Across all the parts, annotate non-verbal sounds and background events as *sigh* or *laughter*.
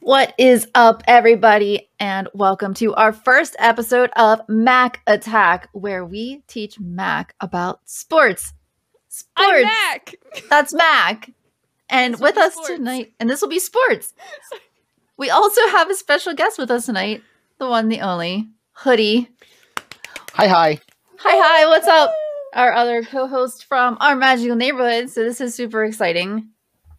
What is up, everybody, and welcome to our first episode of Mac Attack, where we teach Mac about sports. Sports. I'm Mac. That's Mac. And This with us sports. tonight, and this will be sports. *laughs* We also have a special guest with us tonight, the one, the only, Hoodie. Hi, hi. Hi, hi, what's up? Our other co host from our magical neighborhood. So, this is super exciting.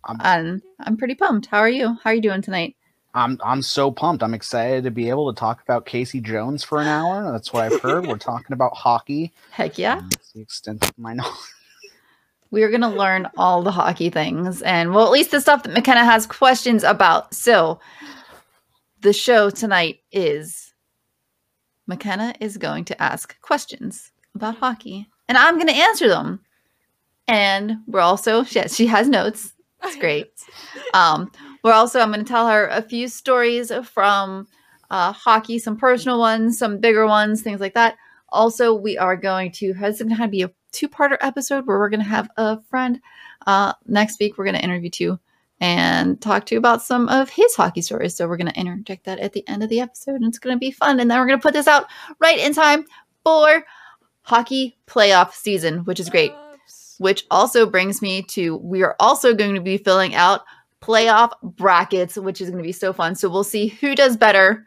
I'm, And I'm pretty pumped. How are you? How are you doing tonight? I'm I'm so pumped. I'm excited to be able to talk about Casey Jones for an hour. That's what I've heard. We're talking about hockey. Heck yeah. and That's the extent of my *laughs* knowledge. we are going to learn all the hockey things and well at least the stuff that mckenna has questions about so the show tonight is mckenna is going to ask questions about hockey and i'm going to answer them and we're also she, she has notes it's great *laughs* um, we're also i'm going to tell her a few stories from uh, hockey some personal ones some bigger ones things like that. Also we are going to has going to be a two-parter episode where we're going to have a friend? Uh, next week we're going to interview two and talk to you about some of his hockey stories. So we're going to interject that at the end of the episode and it's going to be fun. And then we're going to put this out right in time for hockey playoff season which is great. Ups. which also brings me to we are also going to be filling out playoff brackets, which is going to be so fun. So we'll see who does better.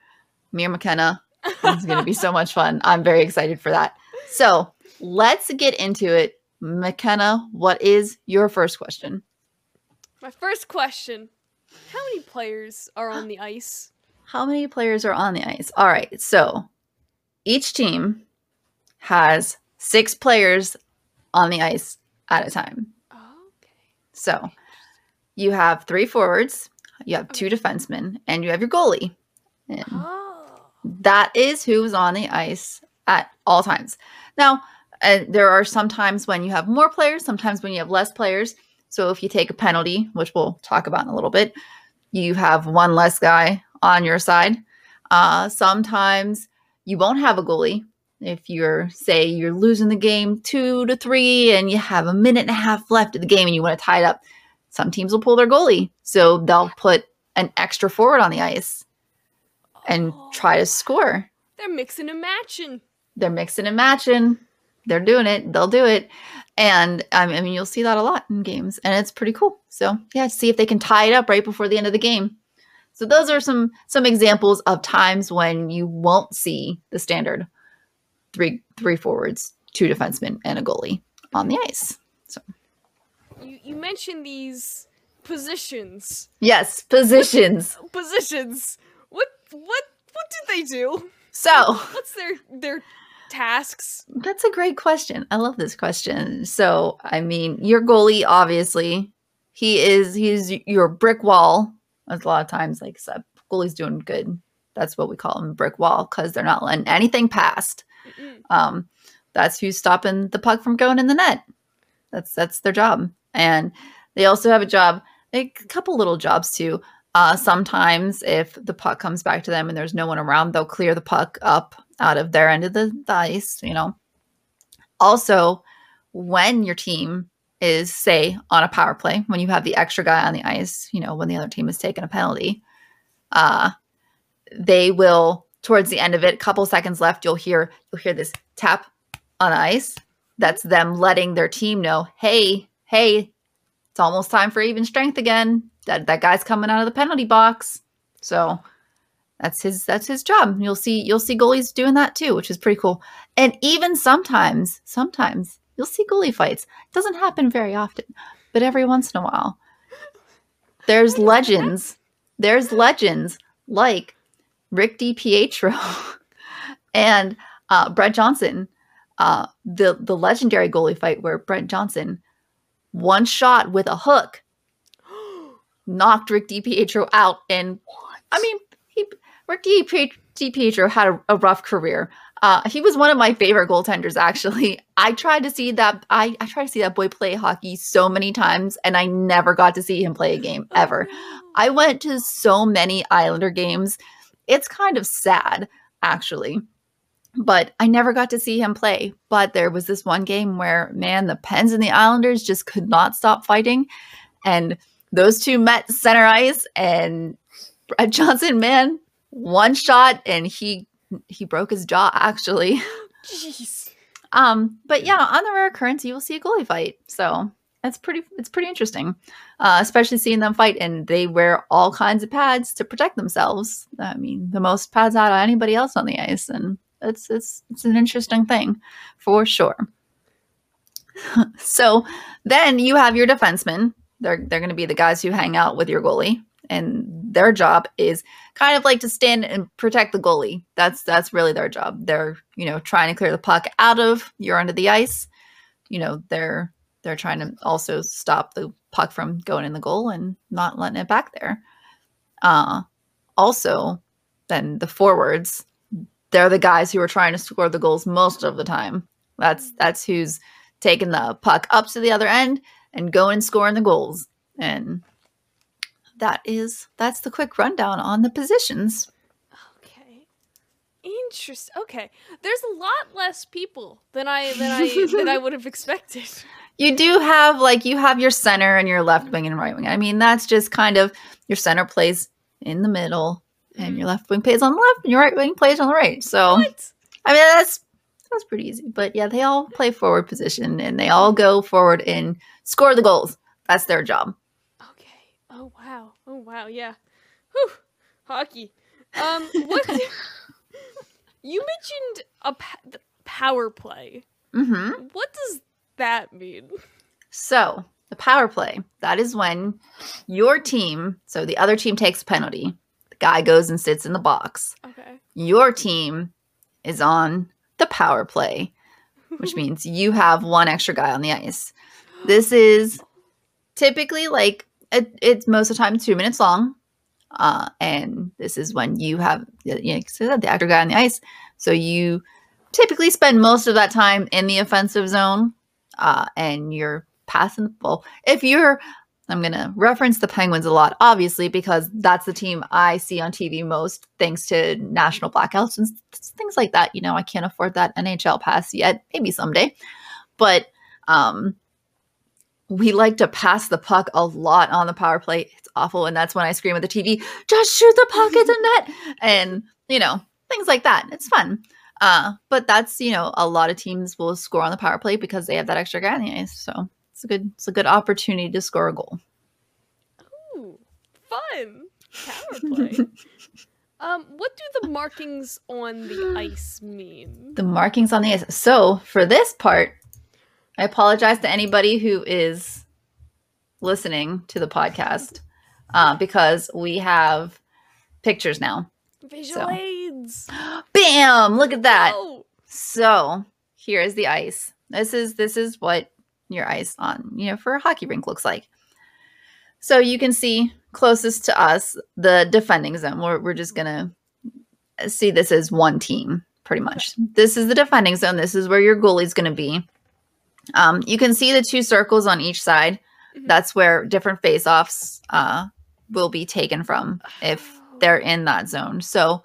Me or McKenna. It's going to be so much fun. I'm very excited for that. So let's get into it. McKenna, what is your first question? My first question: How many players are on the ice? How many players are on the ice? All right. So each team has six players on the ice at a time. Okay. So you have three forwards, you have two defensemen, and you have your goalie. And Oh. that is who's on the ice at all times. Now, uh, there are some times when you have more players, sometimes when you have less players. So if you take a penalty, which we'll talk about in a little bit, you have one less guy on your side. Uh, sometimes you won't have a goalie. If you're, say, you're losing the game two to three and you have a minute and a half left of the game and you want to tie it up, some teams will pull their goalie. So they'll put an extra forward on the ice and Oh. try to score They're mixing and matching. they're mixing and matching. They're doing it. They'll do it. And I mean, you'll see that a lot in games, and it's pretty cool. So yeah, see if they can tie it up right before the end of the game. So those are some some examples of times when you won't see the standard three three forwards, two defensemen, and a goalie on the ice. You you mentioned these positions. Yes, positions. *laughs* Positions. What what what did they do? So What's their their tasks? That's a great question. I love this question. So, I mean, your goalie, obviously, he is he's your brick wall. That's a lot of times, like I said, goalie's doing good. That's what we call him, brick wall, because they're not letting anything past. Mm-mm. Um, that's who's stopping the puck from going in the net. That's that's their job, and they also have a job, a couple little jobs too. Uh, sometimes, if the puck comes back to them and there's no one around, they'll clear the puck up out of their end of the, the ice. You know. Also, when your team is, say, on a power play, when you have the extra guy on the ice, you know, when the other team is taking a penalty, uh, they will towards the end of it, a couple seconds left, you'll hear you'll hear this tap on ice. That's them letting their team know, hey, hey, it's almost time for even strength again. That that guy's coming out of the penalty box. So that's his that's his job. You'll see you'll see goalies doing that too, which is pretty cool. And even sometimes, sometimes you'll see goalie fights. It doesn't happen very often, but every once in a while. There's legends. There's legends like Rick DiPietro *laughs* and uh, Brent Johnson. Uh, the the legendary goalie fight where Brent Johnson one shot with a hook *gasps* knocked Rick DiPietro out. And I mean, he Rick DiPietro, DiPietro had a, a rough career. Uh, he was one of my favorite goaltenders. Actually, I tried to see that. I, I tried to see that boy play hockey so many times, and I never got to see him play a game ever. I went to so many Islander games. It's kind of sad, actually. But I never got to see him play. But there was this one game where, man, the Pens and the Islanders just could not stop fighting. And those two met center ice, and Brent *laughs* Johnson, man, one shot and he he broke his jaw actually. Jeez. *laughs* Um, but yeah, on the rare occurrence, you will see a goalie fight. So that's pretty. It's pretty interesting, uh, especially seeing them fight, and they wear all kinds of pads to protect themselves. I mean, the most pads out of anybody else on the ice, and it's it's it's an interesting thing for sure. *laughs* so then you have your defensemen. They're they're going to be the guys who hang out with your goalie, and their job is kind of like to stand and protect the goalie. That's that's really their job. They're you know trying to clear the puck out of your end of the ice. You know they're they're trying to also stop the puck from going in the goal and not letting it back there. Uh, also, then the forwards, they're the guys who are trying to score the goals most of the time. That's mm. that's who's taking the puck up to the other end and going and scoring the goals. And that is that's the quick rundown on the positions. Okay. Interesting. Okay. There's a lot less people than I than I *laughs* than I would have expected. You do have like you have your center and your left wing and right wing. I mean, that's just kind of your center plays in the middle and your left wing plays on the left and your right wing plays on the right. So What? I mean that's that's pretty easy. But yeah, they all play forward position and they all go forward and score the goals. That's their job. Okay. Oh wow. Oh wow. Yeah. Whew. Hockey. Um. What? *laughs* *laughs* you mentioned a pa- power play. Mm-hmm. What does that mean? So the power play, that is when your team, so the other team takes a penalty. Guy goes and sits in the box. Okay. Your team is on the power play, which *laughs* means you have one extra guy on the ice. This is typically like it, it's most of the time two minutes long. Uh, and this is when you have you know, the extra guy on the ice. So you typically spend most of that time in the offensive zone uh, and you're passing the ball. If you're, I'm going to reference the Penguins a lot, obviously, because that's the team I see on TV most, thanks to national blackouts and things like that. You know, I can't afford that NHL pass yet, maybe someday. But um, we like to pass the puck a lot on the power play. It's awful. And that's when I scream at the TV, just shoot the puck at the net. And, you know, things like that. It's fun. Uh, but that's you know a lot of teams will score on the power play because they have that extra guy on the ice. So it's a good it's a good opportunity to score a goal. Ooh, fun power play. *laughs* um, what do the markings on the ice mean? The markings on the ice. So for this part, I apologize to anybody who is listening to the podcast uh, because we have pictures now. Visual so. aids. *gasps* Bam! Look at that. Oh, So here is the ice. This is this is what your ice on you know for a hockey rink looks like. So you can see closest to us the defending zone. We're we're just gonna see this as one team pretty much. This is the defending zone. This is where your goalie's gonna be. Um, you can see the two circles on each side. Mhm. That's where different face-offs uh, will be taken from if they're in that zone. So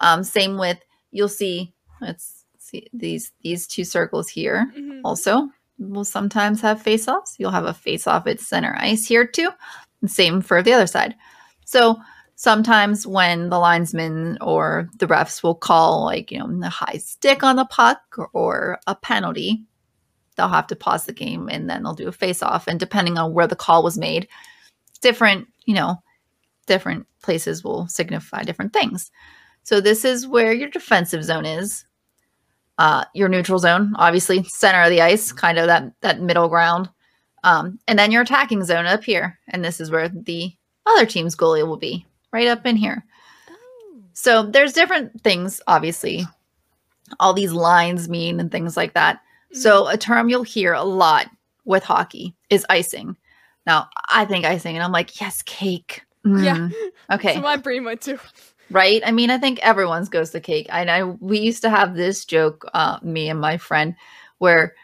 um, same with you'll see let's see these these two circles here Mhm. also will sometimes have face offs. You'll have a face off at center ice here too. Same for the other side. So sometimes when the linesman or the refs will call like, you know, the high stick on the puck or, or a penalty, they'll have to pause the game and then they'll do a face off. And depending on where the call was made, different, you know, different places will signify different things. So this is where your defensive zone is. Uh, your neutral zone, obviously, center of the ice, kind of that that middle ground, um, and then your attacking zone up here, and this is where the other team's goalie will be, right up in here. Oh. So there's different things, obviously, all these lines mean and things like that. So a term you'll hear a lot with hockey is icing. Now I think icing, and I'm like, yes, cake. Yeah. Mm, *laughs* Okay So my brain went too. Right? I mean, I think everyone's goes to cake. And I we used to have this joke, uh, me and my friend, where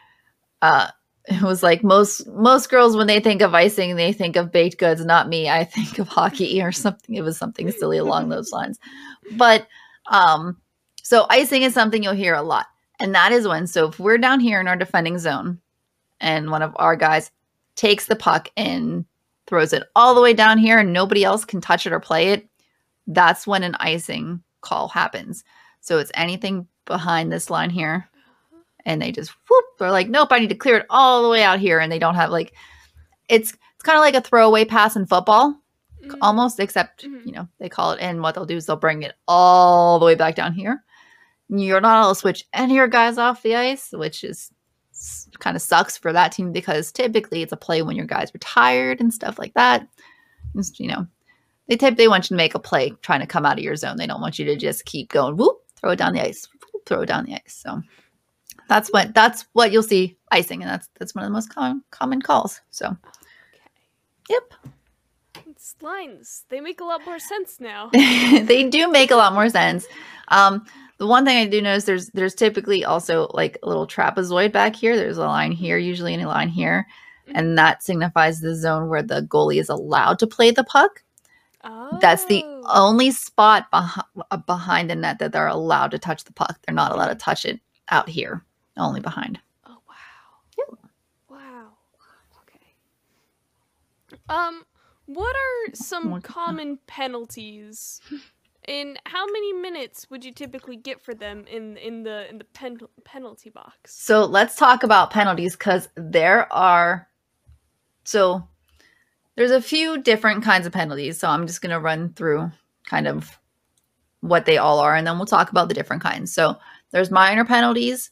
uh, *laughs* it was like most most girls when they think of icing, they think of baked goods. Not me. I *laughs* think of hockey or something. It was something silly along those lines. But um, so icing is something you'll hear a lot, and that is when. So if we're down here in our defending zone, and one of our guys takes the puck and throws it all the way down here, and nobody else can touch it or play it that's when an icing call happens. So it's anything behind this line here. And they just whoop, they're like, nope, I need to clear it all the way out here. And they don't have like it's it's kind of like a throwaway pass in football, Mm, almost, except Mhm. you know, they call it and what they'll do is they'll bring it all the way back down here. You're not able to switch any of your guys off the ice, which is kind of sucks for that team because typically it's a play when your guys are tired and stuff like that. Just, you know, they typically they want you to make a play trying to come out of your zone. They don't want you to just keep going, whoop, throw it down the ice, whoop, throw it down the ice. So that's what that's what you'll see icing, and that's that's one of the most common common calls. So Okay. yep. It's lines. They make a lot more sense now. *laughs* they do make a lot more sense. Um, the one thing I do notice there's there's typically also like a little trapezoid back here. There's a line here, usually, and a line here, and that signifies the zone where the goalie is allowed to play the puck. Oh. That's the only spot beh- behind the net that they're allowed to touch the puck. They're not allowed to touch it out here, only behind. Oh wow. Wow. Okay. Um, what are some common penalties? And how many minutes would you typically get for them in in the in the pen- penalty box? So let's talk about penalties because there are so there's a few different kinds of penalties. So I'm just gonna run through kind of what they all are, and then we'll talk about the different kinds. So there's minor penalties,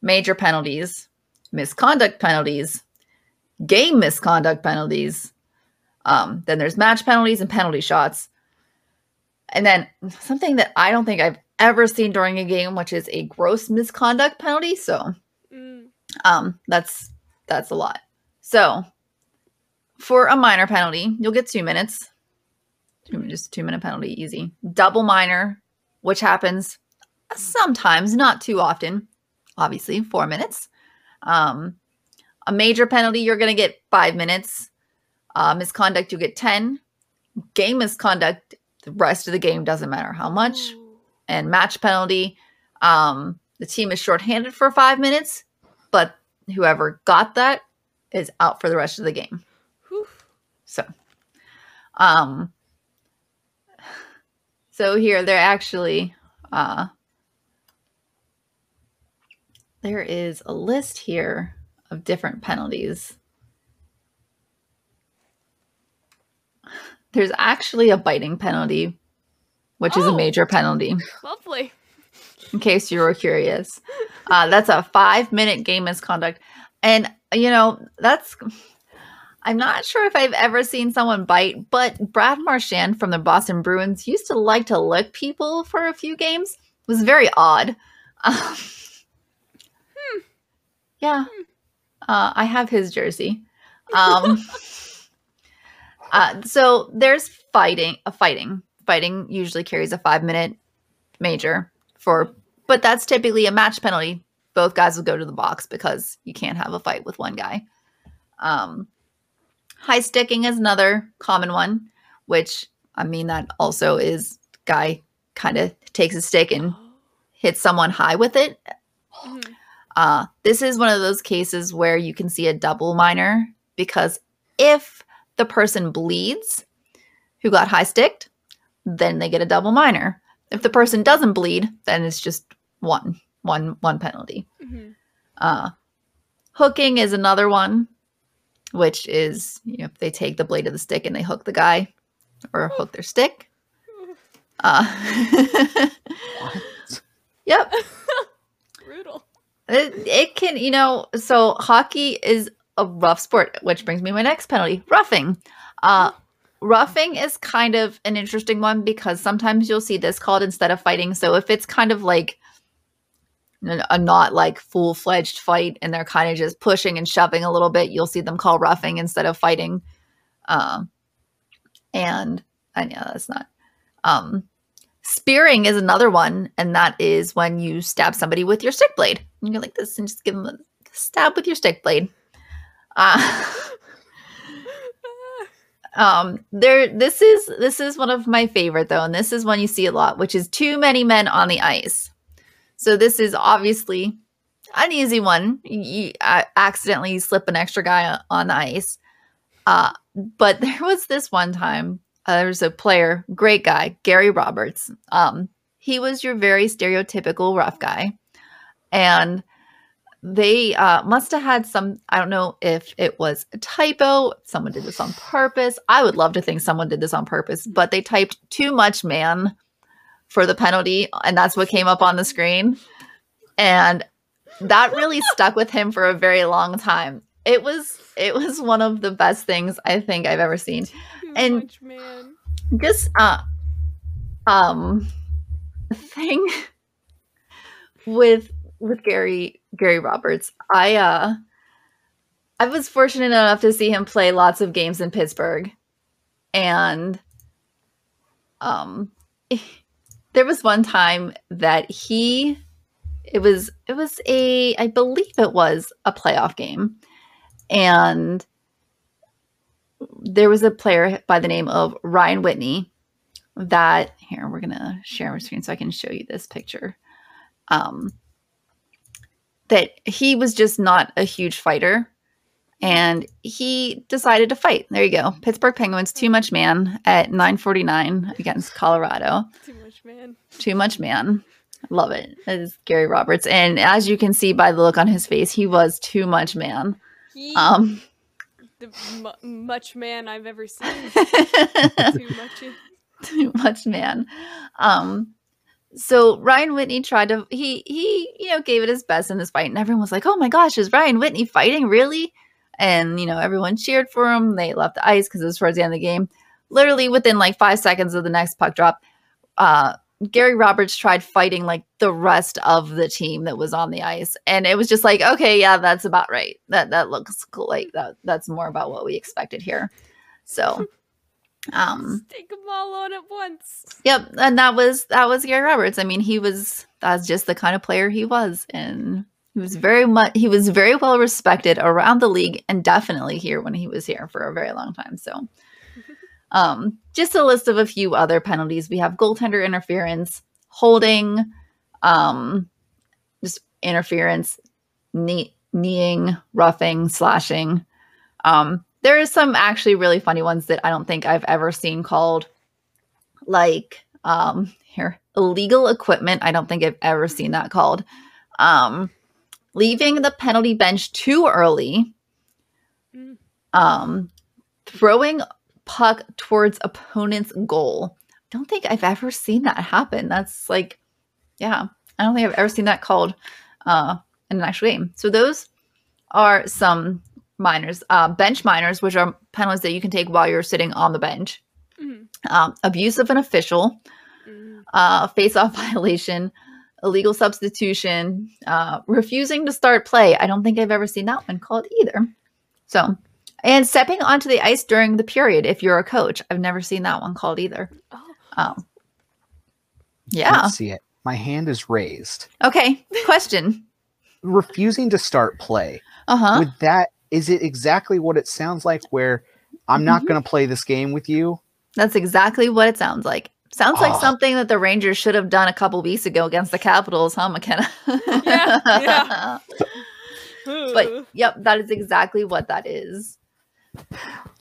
major penalties, misconduct penalties, game misconduct penalties. Um, then there's match penalties and penalty shots. And then something that I don't think I've ever seen during a game, which is a gross misconduct penalty. So Mm, um, that's that's a lot. So for a minor penalty, you'll get two minutes. Just a two minute penalty, easy. Double minor, which happens sometimes, not too often. Obviously, four minutes. Um, a major penalty, you're going to get five minutes. Uh, misconduct, you get ten. Game misconduct, the rest of the game doesn't matter how much and match penalty. Um, the team is shorthanded for five minutes, but whoever got that is out for the rest of the game. So, um, so here they're actually, uh, there is a list here of different penalties. There's actually a biting penalty, which is a Oh. major penalty Lovely. in case you were curious. Uh, that's a five minute game misconduct. And, you know, that's, I'm not sure if I've ever seen someone bite, but Brad Marchand from the Boston Bruins used to like to lick people for a few games. It was very odd. *laughs* Um, Yeah. Uh, I have his jersey. Um, *laughs* uh, so there's fighting, a fighting. Fighting usually carries a five minute major for but that's typically a match penalty. Both guys will go to the box because you can't have a fight with one guy. Um, high sticking is another common one, which I mean that also is guy kind of takes a stick and *gasps* hits someone high with it. Mhm. Uh, this is one of those cases where you can see a double minor because if the person bleeds who got high sticked, then they get a double minor. If the person doesn't bleed, then it's just one, one, one penalty. Mhm. Uh, hooking is another one, which is you know if they take the blade of the stick and they hook the guy or hook their stick. Uh, What? *laughs* yep, *laughs* Brutal. it, it can you know. So hockey is a rough sport, which brings me my next penalty: roughing. Uh, roughing is kind of an interesting one because sometimes you'll see this called instead of fighting. So if it's kind of like n- a not like full fledged fight and they're kind of just pushing and shoving a little bit, you'll see them call roughing instead of fighting. Um, and and yeah, that's not. Um, spearing is another one, and that is when you stab somebody with your stick blade. You go like this and just give them a stab with your stick blade. Uh, *laughs* um there this is this is one of my favorite though and this is one you see a lot which is too many men on the ice so this is obviously an easy one you, accidentally slip an extra guy on the ice uh but *laughs* there was this one time uh, there's a player, great guy, Gary Roberts. Um, he was your very stereotypical rough guy, and they uh, must have had some. I don't know if it was a typo. Someone did this on purpose. I would love to think someone did this on purpose, but they typed too much man for the penalty, and that's what came up on the screen, and that really stuck with him for a very long time. It was it was one of the best things I think I've ever seen Too And- much, man. just uh um thing *laughs* with with Gary Gary Roberts. I uh I was fortunate enough to see him play lots of games in Pittsburgh. And um *laughs* there was one time that he it was it was a I believe it was a playoff game. And there was a player by the name of Ryan Whitney that here we're gonna share my screen so I can show you this picture. Um, that he was just not a huge fighter, and he decided to fight. There you go, Pittsburgh Penguins, too much man at 9:49 against Colorado. Much, man. Too much man. Love it. That is Gary Roberts, and as you can see by the look on his face, he was too much man. He, Um, the mu- much man I've ever seen. *laughs* Too much. too much man um so ryan whitney tried to he he you know gave it his best in this fight and everyone was like oh my gosh is ryan whitney fighting really and you know everyone cheered for him they left the ice because it was towards the end of the game literally within like five seconds of the next puck drop uh gary roberts tried fighting like the rest of the team that was on the ice and it was just like okay yeah that's about right that that looks cool like that that's more about what we expected here so *laughs* um Take them all on at once. Yep, and that was that was Gary Roberts. I mean, he was that's just the kind of player he was, and he was very much he was very well respected around the league, and definitely here when he was here for a very long time. So, um, just a list of a few other penalties. We have goaltender interference, holding, um, just interference, knee, kneeing, roughing, slashing. Um, there is some actually really funny ones that I don't think I've ever seen called like um here illegal equipment i don't think i've ever seen that called um leaving the penalty bench too early Mm. um throwing puck towards opponent's goal don't think i've ever seen that happen that's like yeah i don't think i've ever seen that called uh in an actual game so those are some minors uh bench minors which are penalties that you can take while you're sitting on the bench Mhm. um, abuse of an official, Mm. uh, face-off *laughs* violation, illegal substitution, uh, refusing to start play. I don't think I've ever seen that one called either. So, and stepping onto the ice during the period if you're a coach. I've never seen that one called either. Oh, Um, Can't yeah. see it. My hand is raised. Okay. Question. *laughs* Refusing to start play. Uh huh. With that, is it exactly what it sounds like? Where I'm not Mhm. going to play this game with you. That's exactly what it sounds like. Sounds like Oh. something that the Rangers should have done a couple weeks ago against the Capitals, huh, McKenna? Yeah, yeah. *laughs* but yep, that is exactly what that is.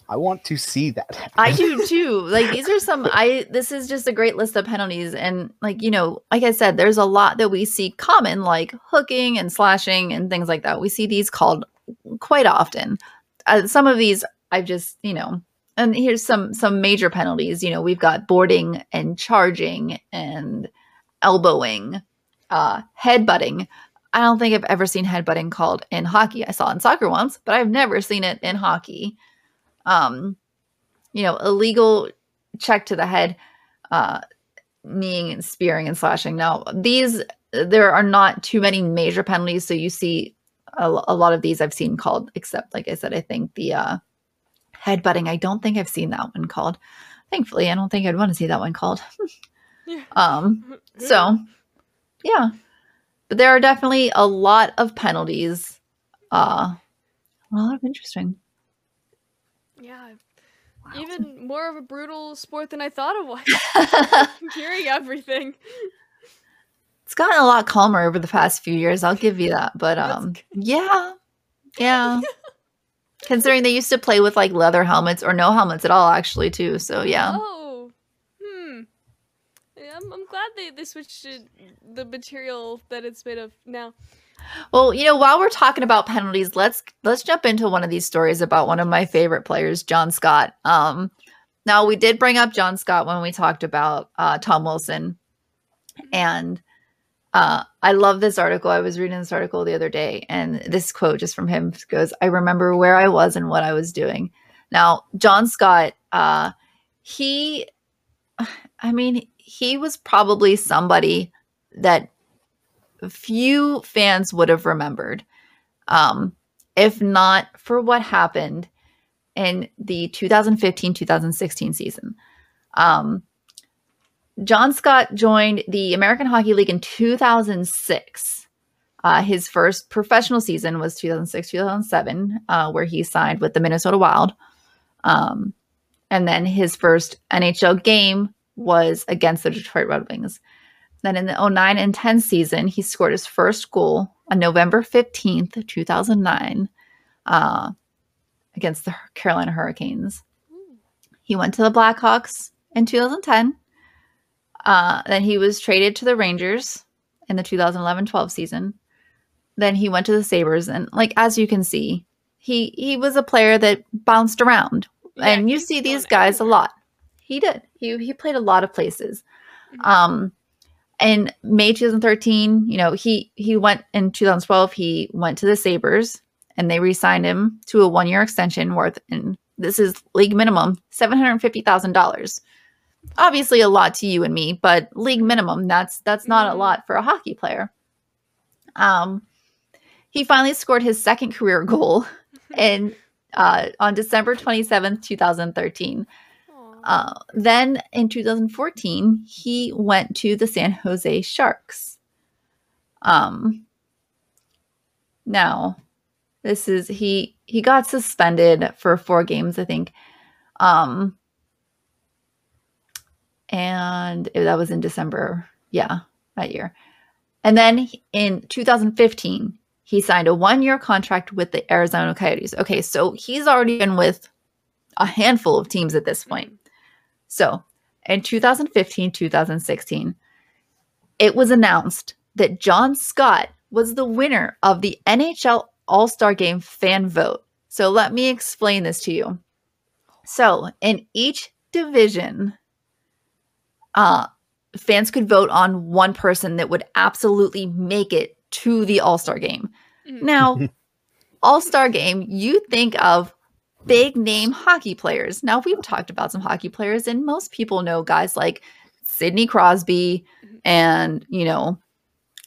I want to see that. I do too. Like these are some I this is just a great list of penalties and like you know, like I said there's a lot that we see common like hooking and slashing and things like that. We see these called quite often. Uh, some of these I've just, you know, and here's some some major penalties, you know, we've got boarding and charging and elbowing, uh headbutting. I don't think I've ever seen headbutting called in hockey. I saw it in soccer once, but I've never seen it in hockey. Um you know illegal check to the head uh kneeing and spearing and slashing. Now these there are not too many major penalties so you see a, a lot of these i've seen called except like i said i think the uh headbutting. I don't think i've seen that one called. Thankfully i don't think i'd want to see that one called. *laughs* Um *laughs* so yeah but there are definitely a lot of penalties uh a lot of interesting yeah, even more of a brutal sport than I thought it was. *laughs* Hearing everything. it's gotten a lot calmer over the past few years i'll give you that but um yeah yeah *laughs* Considering they used to play with like leather helmets or no helmets at all, actually, too. So yeah. Oh. Yeah, I'm, I'm glad they, they switched to the material that it's made of now. Well, you know, while we're talking about penalties, let's let's jump into one of these stories about one of my favorite players, John Scott. Um, now we did bring up John Scott when we talked about uh, Tom Wilson, and uh, I love this article. I was reading this article the other day, and this quote just from him goes, "I remember where I was and what I was doing." Now, John Scott, uh, he, *sighs* I mean, he was probably somebody that few fans would have remembered, um, if not for what happened in the 2015 2016 season. Um, John Scott joined the American Hockey League in 2006. Uh, his first professional season was 2006 2007, uh, where he signed with the Minnesota Wild. Um, and then his first NHL game was against the Detroit Red Wings. Then in the 09 and 10 season, he scored his first goal on November 15th, 2009, uh, against the Carolina Hurricanes. He went to the Blackhawks in 2010. Uh, then he was traded to the Rangers in the 2011 12 season. Then he went to the Sabres. And, like, as you can see, he, he was a player that bounced around. Yeah, and you see these guys a lot. He did. He, he played a lot of places. Mhm. Um, in May 2013, you know, he he went in 2012. He went to the Sabres, and they re-signed him to a one-year extension worth, and this is league minimum seven hundred fifty thousand dollars. Obviously, a lot to you and me, but league minimum that's that's not a Mhm. lot for a hockey player. Um, he finally scored his second career goal in uh, on December 27th, 2013. Uh, then in 2014, he went to the San Jose Sharks. Um, now, this is he he got suspended for four games, I think. Um, and that was in December, yeah, that year. And then in 2015, he signed a one year contract with the Arizona Coyotes. Okay, so he's already been with a handful of teams at this point. So in 2015, 2016, it was announced that John Scott was the winner of the NHL All Star Game fan vote. So let me explain this to you. So in each division, uh, fans could vote on one person that would absolutely make it to the All Star Game. Mhm. Now, *laughs* All Star Game, you think of big name hockey players. Now, we've talked about some hockey players, and most people know guys like Sidney Crosby Mhm. and, you know,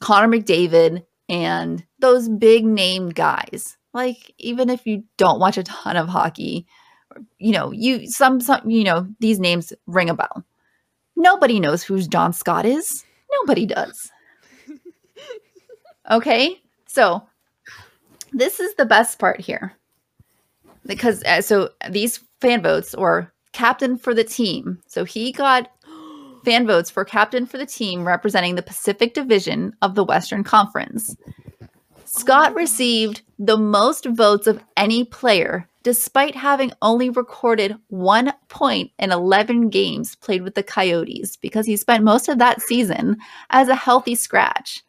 Connor McDavid and those big name guys. Like, even if you don't watch a ton of hockey, you know, you some some you know, these names ring a bell. Nobody knows who John Scott is. Nobody does. *laughs* Okay? So, this is the best part here. Because uh, so these fan votes or captain for the team. So he got *gasps* fan votes for captain for the team representing the Pacific Division of the Western Conference. Scott received the most votes of any player despite having only recorded one point in 11 games played with the Coyotes because he spent most of that season as a healthy scratch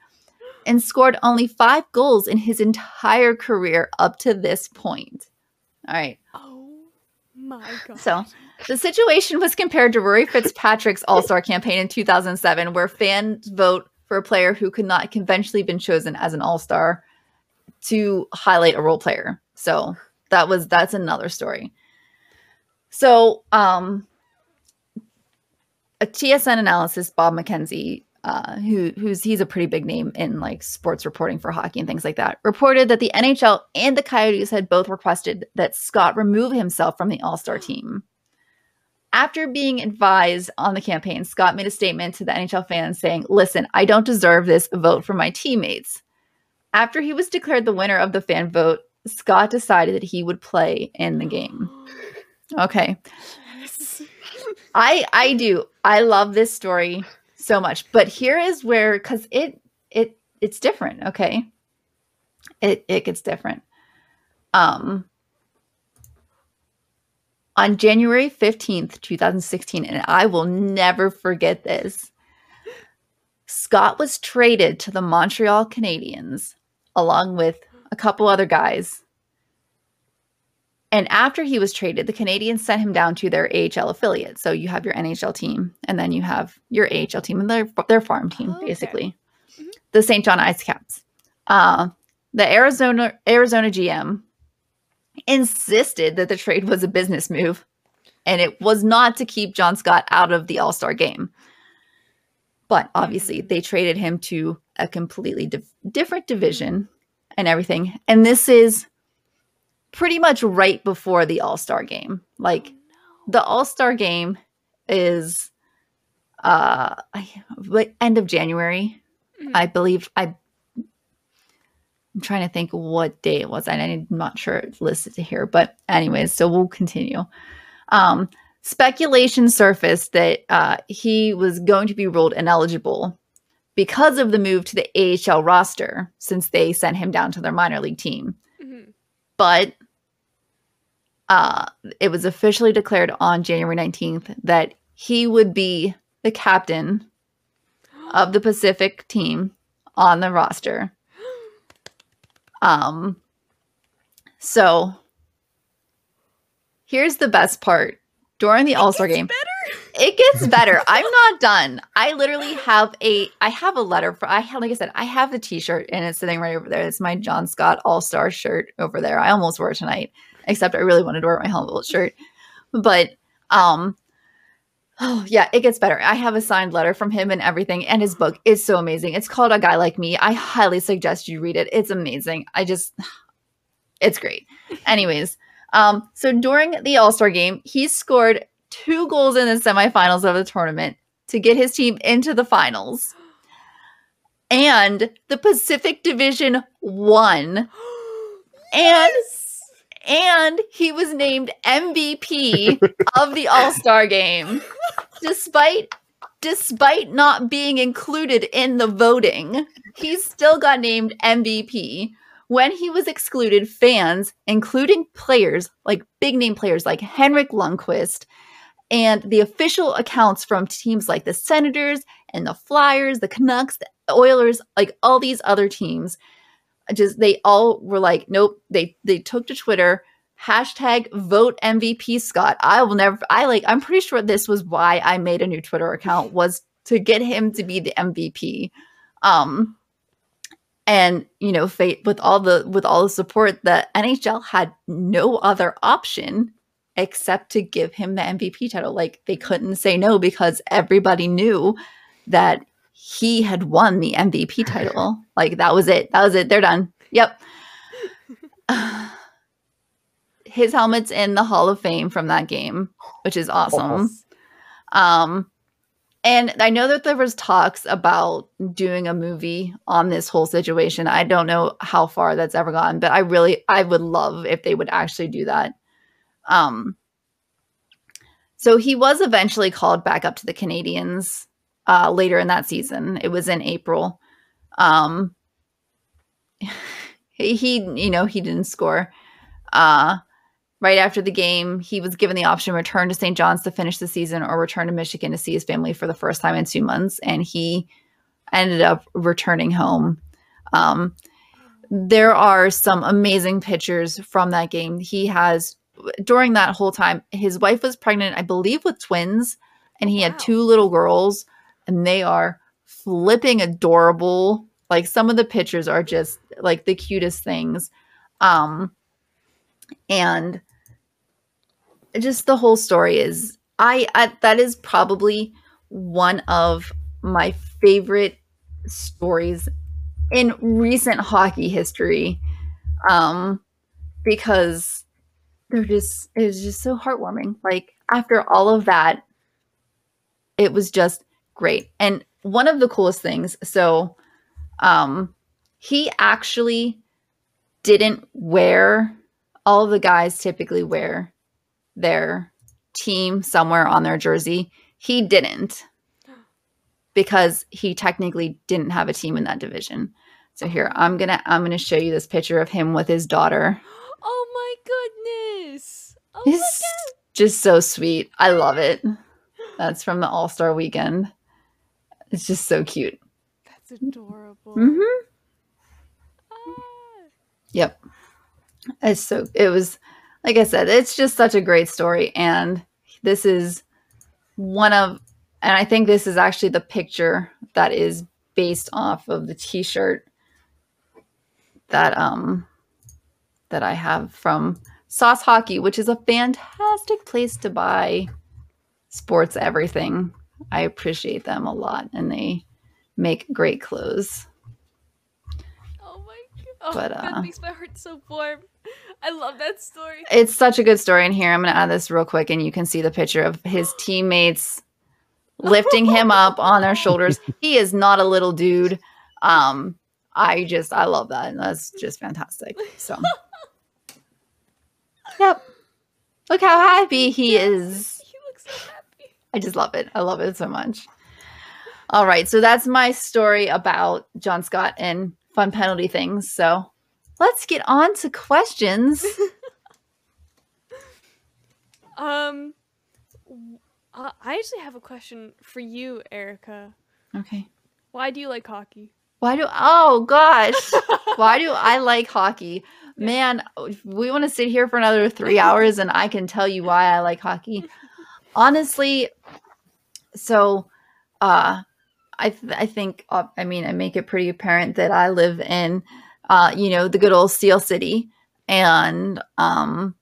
and scored only five goals in his entire career up to this point. All right. Oh my god. So the situation was compared to Rory Fitzpatrick's All Star campaign in 2007, where fans vote for a player who could not conventionally been chosen as an All Star to highlight a role player. So that was that's another story. So um, a TSN analysis, Bob McKenzie, uh, who who's he's a pretty big name in like sports reporting for hockey and things like that, reported that the NHL and the Coyotes had both requested that Scott remove himself from the All Star *gasps* team. After being advised on the campaign, Scott made a statement to the NHL fans saying, "Listen, I don't deserve this vote from my teammates." After he was declared the winner of the fan vote, Scott decided that he would play in the game. *gasps* Okay. I I do. I love this story so much. But here is where cuz it it it's different, okay? It it gets different. Um On January 15th, 2016, and I will never forget this, Scott was traded to the Montreal Canadiens along with a couple other guys. And after he was traded, the Canadiens sent him down to their AHL affiliate. So you have your NHL team, and then you have your AHL team and their their farm team, Oh, okay. basically. Mhm. The St. John Ice Caps. Uh, the Arizona Arizona GM insisted that the trade was a business move, and it was not to keep John Scott out of the All Star game. But obviously, Mhm. they traded him to a completely dif- different division and everything. And this is pretty much right before the All Star game. Like the All Star game is uh like end of January, Mhm. I believe. I I'm trying to think what day it was. and I'm not sure it's listed here, but anyways, so we'll continue. Um, speculation surfaced that uh, he was going to be ruled ineligible because of the move to the AHL roster, since they sent him down to their minor league team Mhm. but uh, it was officially declared on January 19th that he would be the captain of the Pacific team on the roster. Um, so here's the best part during the All Star game Better. it gets *laughs* better. I'm not done. I literally have a I have a letter for I have like I said, I have the t-shirt and it's sitting right over there. It's my John Scott All-Star shirt over there. I almost wore it tonight, except I really wanted to wear my Helmut shirt. But um oh yeah, it gets better. I have a signed letter from him and everything, and his book is so amazing. It's called A Guy Like Me. I highly suggest you read it. It's amazing. I just *sighs* it's great. Anyways, um, so during the All Star game, he scored two goals in the semifinals of the tournament to get his team into the finals. And the Pacific Division won. *gasps* And and he was named MVP of the All-Star game. Despite despite not being included in the voting, he still got named MVP. When he was excluded, fans, including players like big name players like Henrik Lundqvist, and the official accounts from teams like the Senators and the Flyers, the Canucks, the Oilers, like all these other teams, just they all were like, nope. They they took to Twitter hashtag vote MVP Scott. I will never. I like. I'm pretty sure this was why I made a new Twitter account was to get him to be the MVP. Um, and you know, fate with all the with all the support, the NHL had no other option except to give him the MVP title. Like they couldn't say no because everybody knew that he had won the MVP *laughs* title. Like that was it. That was it. They're done. Yep. *sighs* His helmet's in the Hall of Fame from that game, which is awesome. Um and I know that there was talks about doing a movie on this whole situation. I don't know how far that's ever gone, but I really I would love if they would actually do that. Um so he was eventually called back up to the Canadiens uh later in that season. It was in April. Um *laughs* he, he you know, he didn't score. Uh right after the game, he was given the option to return to St. John's to finish the season or return to Michigan to see his family for the first time in two months. And he ended up returning home. Um, there are some amazing pictures from that game. He has, during that whole time, his wife was pregnant, I believe, with twins, and he Wow. had two little girls, and they are flipping adorable. Like some of the pictures are just like the cutest things. Um, and just the whole story is I, I that is probably one of my favorite stories in recent hockey history um because they're just it was just so heartwarming like after all of that it was just great and one of the coolest things so um he actually didn't wear all of the guys typically wear their team somewhere on their jersey. He didn't because he technically didn't have a team in that division. So here, I'm going to I'm going to show you this picture of him with his daughter. *gasps* Oh my goodness! Oh at just so sweet. I love it. That's from the All Star Weekend. It's just so cute. That's adorable. Mm-hmm. Ah. Yep. It's so it was like I said, it's just such a great story and this is one of and I think this is actually the picture that is based off of the t-shirt that um that I have from Sauce Hockey, which is a fantastic place to buy sports everything. I appreciate them a lot and they make great clothes. Oh my god. Oh, But, *laughs* that uh, makes my heart so warm. I love that story. it's such a good story in here. I'm going to add this real quick, and you can see the picture of his teammates *laughs* lifting him up on their shoulders. He is not a little dude. Um, I just I love that. And That's just fantastic. So, *laughs* yep. Look how happy he is. He looks so happy. I just love it. I love it so much. All right, so that's my story about John Scott and fun penalty things. So let's get on to questions. *laughs* Um, I actually have a question for you, Erica. Okay. Why do you like hockey? Why do oh gosh. *laughs* Why do I like hockey? Man, we want to sit here for another 3 hours and I can tell you why I like hockey. Honestly, so uh I th- I think uh, I mean I make it pretty apparent that I live in uh you know the good old Steel City and um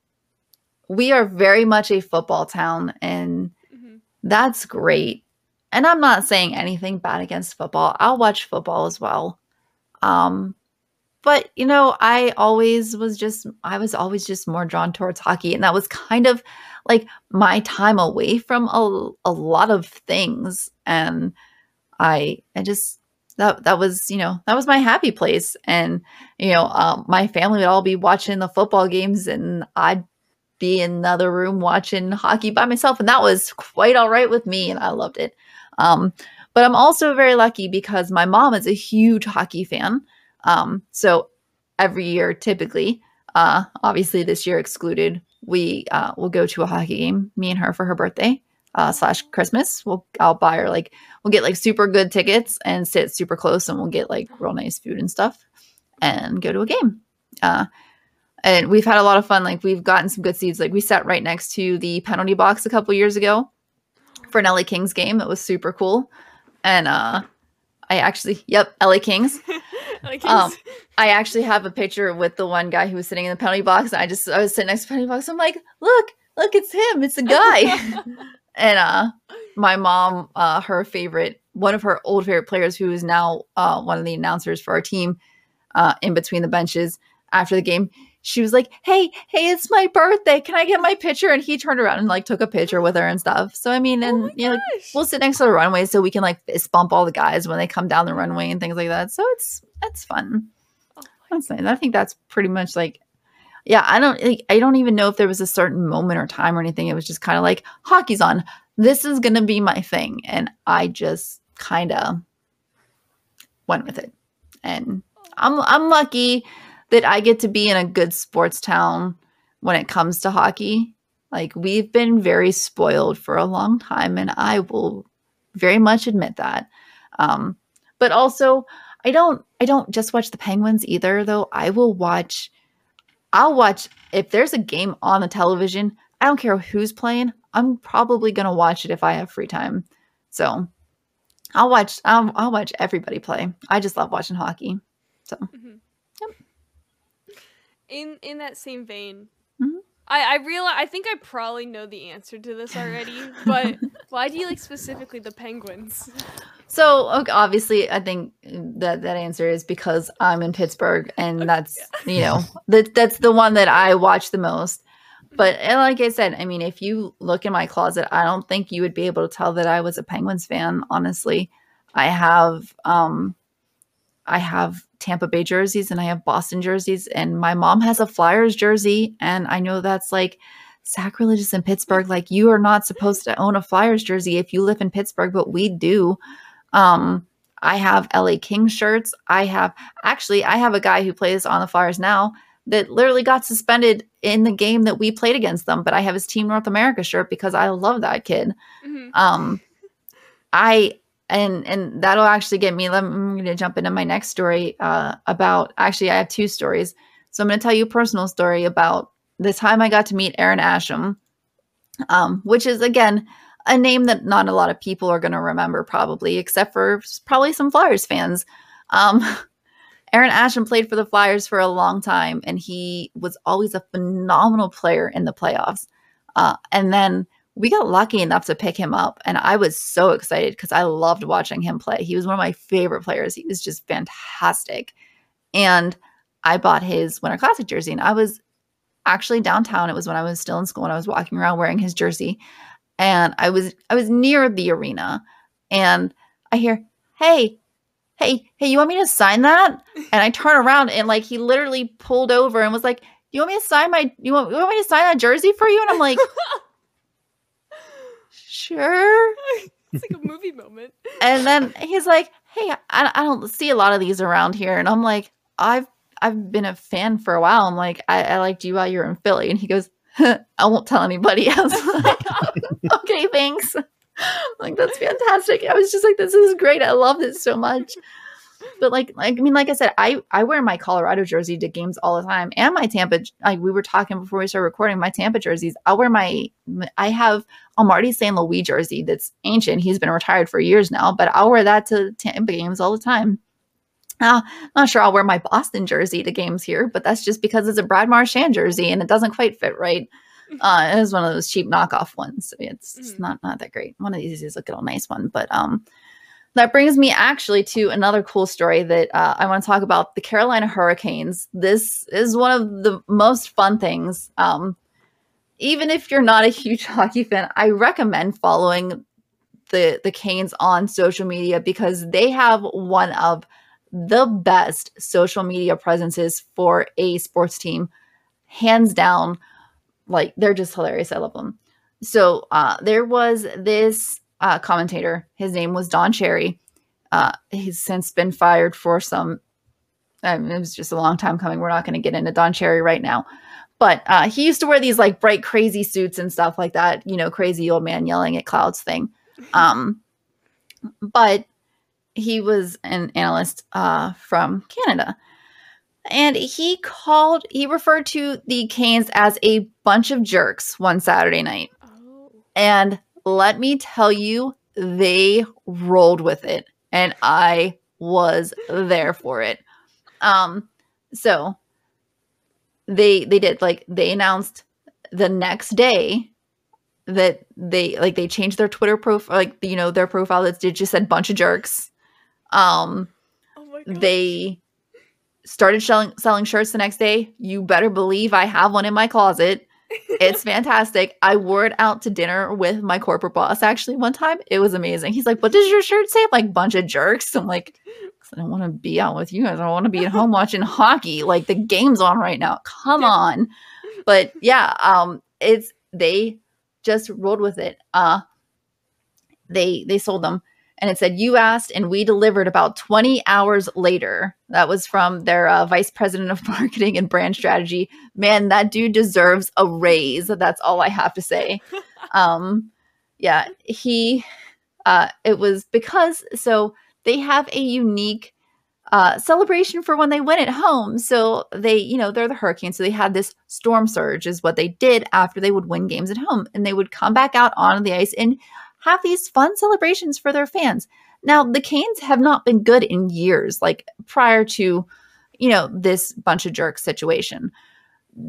we are very much a football town and Mhm. that's great. And I'm not saying anything bad against football. I'll watch football as well. Um but you know, I always was just I was always just more drawn towards hockey and that was kind of like my time away from a, a lot of things and I I just that that was, you know, that was my happy place and you know, um, my family would all be watching the football games and I'd be in another room watching hockey by myself and that was quite all right with me and I loved it. Um, but I'm also very lucky because my mom is a huge hockey fan. Um, so every year, typically, uh, obviously this year excluded, we uh, will go to a hockey game, me and her for her birthday uh, slash Christmas. We'll I'll buy her like we'll get like super good tickets and sit super close, and we'll get like real nice food and stuff, and go to a game. Uh, and we've had a lot of fun. Like we've gotten some good seats. Like we sat right next to the penalty box a couple years ago for an LA Kings game. It was super cool. And uh I actually, yep, LA Kings. *laughs* like Um, I actually have a picture with the one guy who was sitting in the penalty box. And I just I was sitting next to the penalty box. I'm like, look, look, it's him. It's the guy. *laughs* *laughs* and uh my mom, uh her favorite, one of her old favorite players who is now uh one of the announcers for our team, uh, in between the benches after the game. She was like, "Hey, hey, it's my birthday. Can I get my picture?" And he turned around and like took a picture with her and stuff. So I mean, oh and my you know, gosh. we'll sit next to the runway so we can like fist bump all the guys when they come down the runway and things like that. So it's it's fun. Oh That's nice. I think that's pretty much like, yeah. I don't like, I don't even know if there was a certain moment or time or anything. It was just kind of like hockey's on. This is gonna be my thing, and I just kind of went with it. And I'm I'm lucky that I get to be in a good sports town when it comes to hockey. Like we've been very spoiled for a long time, and I will very much admit that. Um, but also, I don't I don't just watch the Penguins either, though. I will watch. I'll watch if there's a game on the television. I don't care who's playing. I'm probably gonna watch it if I have free time. So I'll watch. I'll, I'll watch everybody play. I just love watching hockey. So Mhm. In in that same vein, Mhm. I I realize I think I probably know the answer to this already, *laughs* but why do you like specifically the Penguins? So okay, obviously, I think that that answer is because I'm in Pittsburgh, and that's you know that that's the one that I watch the most. But and like I said, I mean, if you look in my closet, I don't think you would be able to tell that I was a Penguins fan. Honestly, I have um, I have Tampa Bay jerseys and I have Boston jerseys, and my mom has a Flyers jersey, and I know that's like sacrilegious in Pittsburgh. Like you are not supposed to own a Flyers jersey if you live in Pittsburgh, but we do. Um, I have LA King shirts. I have actually I have a guy who plays on the Flyers now that literally got suspended in the game that we played against them. But I have his Team North America shirt because I love that kid. Mhm. Um, I and and that'll actually get me. I'm going to jump into my next story uh, about. Actually, I have two stories. So I'm going to tell you a personal story about the time I got to meet Arron Asham, um, which is again a name that not a lot of people are going to remember, probably, except for probably some Flyers fans. Um, *laughs* Arron Asham played for the Flyers for a long time, and he was always a phenomenal player in the playoffs. Uh, and then we got lucky enough to pick him up, and I was so excited because I loved watching him play. He was one of my favorite players. He was just fantastic, and I bought his Winter Classic jersey, and I was actually downtown. It was when I was still in school, and I was walking around wearing his jersey, and I was I was near the arena, and I hear, "Hey, hey, hey, you want me to sign that?" And I turn around, and like he literally pulled over and was like, "You want me to sign my you want, you want me to sign that jersey for you?" And I'm like, *laughs* "Sure." *laughs* it's like a movie moment. and then he's like, "Hey, I, I don't see a lot of these around here," and I'm like, "I've I've been a fan for a while. I'm like, I, I liked you while you were in Philly," and he goes, *laughs* "I won't tell anybody." *laughs* I was like, "Okay, thanks." like that's fantastic. I was just like, "This is great. I love this so much." But like, like I mean, like I said, I I wear my Colorado jersey to games all the time, and my Tampa. Like we were talking before we started recording, my Tampa jerseys. I wear my. I have a Marty St. Louis jersey that's ancient. He's been retired for years now, but I'll wear that to Tampa games all the time. Uh, not sure I'll wear my Boston jersey to games here, but that's just because it's a Brad Marchand jersey and it doesn't quite fit right. Uh, it is one of those cheap knockoff ones. So it's, it's Mhm. not not that great. One of these is a good old nice one, but um, that brings me actually to another cool story that uh, I want to talk about the Carolina Hurricanes. This is one of the most fun things. Um, even if you're not a huge *laughs* hockey fan, I recommend following the the Canes on social media because they have one of the best social media presences for a sports team, hands down. Like they're just hilarious. I love them. So uh, there was this uh, commentator. His name was Don Cherry. Uh, he's since been fired for some. Um, it was just a long time coming. We're not going to get into Don Cherry right now, but uh, he used to wear these like bright, crazy suits and stuff like that. You know, crazy old man yelling at clouds thing. Um, but he was an analyst uh, from Canada. And he called, he referred to the Canes as a bunch of jerks one Saturday night. Oh. And let me tell you, they rolled with it. And I was there for it. Um, so they they did like they announced the next day that they like they changed their Twitter profile, like you know, their profile that just said bunch of jerks. Um, Oh they started selling selling shirts the next day. You better believe I have one in my closet. It's fantastic. I wore it out to dinner with my corporate boss actually one time. It was amazing. He's like, "What does your shirt say?" I'm like, "Bunch of jerks." I'm like, "I don't want to be out with you guys. I want to be at home watching hockey. Like the game's on right now. Come on." But yeah, um, it's they just rolled with it. Uh, they they sold them and it said you asked and we delivered about 20 hours later that was from their uh, vice president of *laughs* marketing and brand strategy man that dude deserves a raise that's all i have to say *laughs* um yeah he uh it was because so they have a unique uh, celebration for when they win at home. So they, you know, they're the Hurricanes. So they had this storm surge, is what they did after they would win games at home. And they would come back out onto the ice and have these fun celebrations for their fans. Now, the Canes have not been good in years, like prior to, you know, this bunch of jerks situation.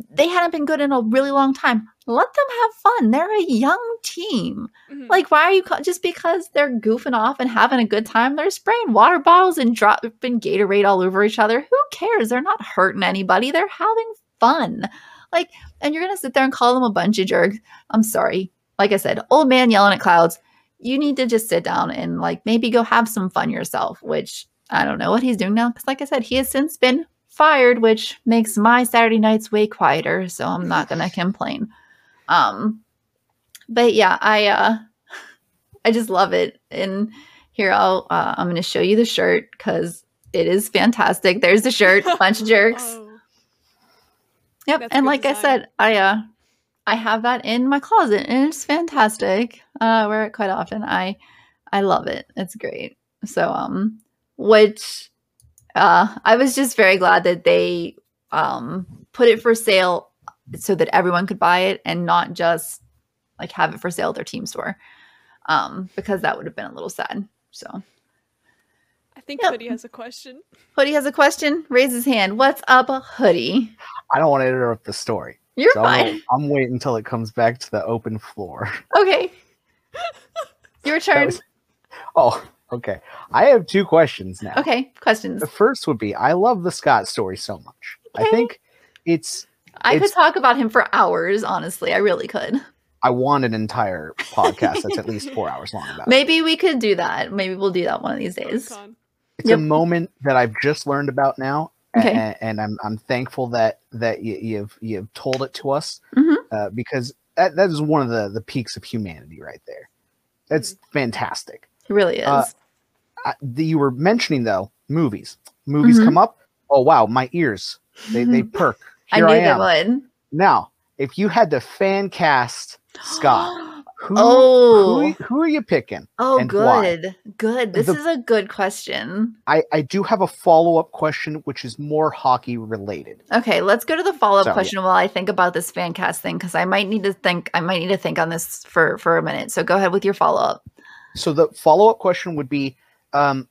They hadn't been good in a really long time. Let them have fun. They're a young team. Mhm. Like, why are you just because they're goofing off and having a good time? They're spraying water bottles and dropping Gatorade all over each other. Who cares? They're not hurting anybody. They're having fun. Like, and you're gonna sit there and call them a bunch of jerks. I'm sorry. Like I said, old man yelling at clouds. You need to just sit down and like maybe go have some fun yourself. Which I don't know what he's doing now because, like I said, he has since been fired, which makes my Saturday nights way quieter. So I'm not gonna *sighs* complain. Um, but yeah, I uh I just love it. And here I'll uh, I'm going to show you the shirt because it is fantastic. There's the shirt, *laughs* bunch of jerks. Oh. Yep. That's and like I said, I uh I have that in my closet and it's fantastic. Uh, I wear it quite often. I I love it. It's great. So um which uh I was just very glad that they um put it for sale so that everyone could buy it and not just like have it for sale at their team store. Um because that would have been a little sad. So I think Yep. Hoodie has a question. Hoodie has a question. Raise his hand. What's up, Hoodie? I don't want to interrupt the story. You're So I'm, fine. I'm waiting until it comes back to the open floor. *laughs* Okay. Your That turn. was- oh, okay. I have two questions now. Okay, questions. The first would be I love the Scott story so much. I think it's I could talk about him for hours, honestly. I really could. I want an entire podcast that's at least four hours long about it. Maybe we could do that. Maybe we'll do that one of these days. Con. It's Yep. a moment that I've just learned about now, a- Okay. a- and, I'm I'm thankful that that you, you've you've told it to us Mhm. uh, because that that is one of the the peaks of humanity right there. That's fantastic. It really is. Uh, I, the, you were mentioning though movies. Movies Mhm. come up. Oh wow, my ears they they *laughs* perk. I Here knew I, they would. Now, if you had to fan cast Scott, *gasps* *gasps* who, Oh. who who are you picking? oh, and why? good. Good. This The- is a good question. I I do have a follow up question, which is more hockey related. Okay, let's go to the follow up So, yeah. question while I think about this fan cast thing because I might need to think. I might need to think on this for for a minute. So go ahead with your follow up. So the follow up question would be, um,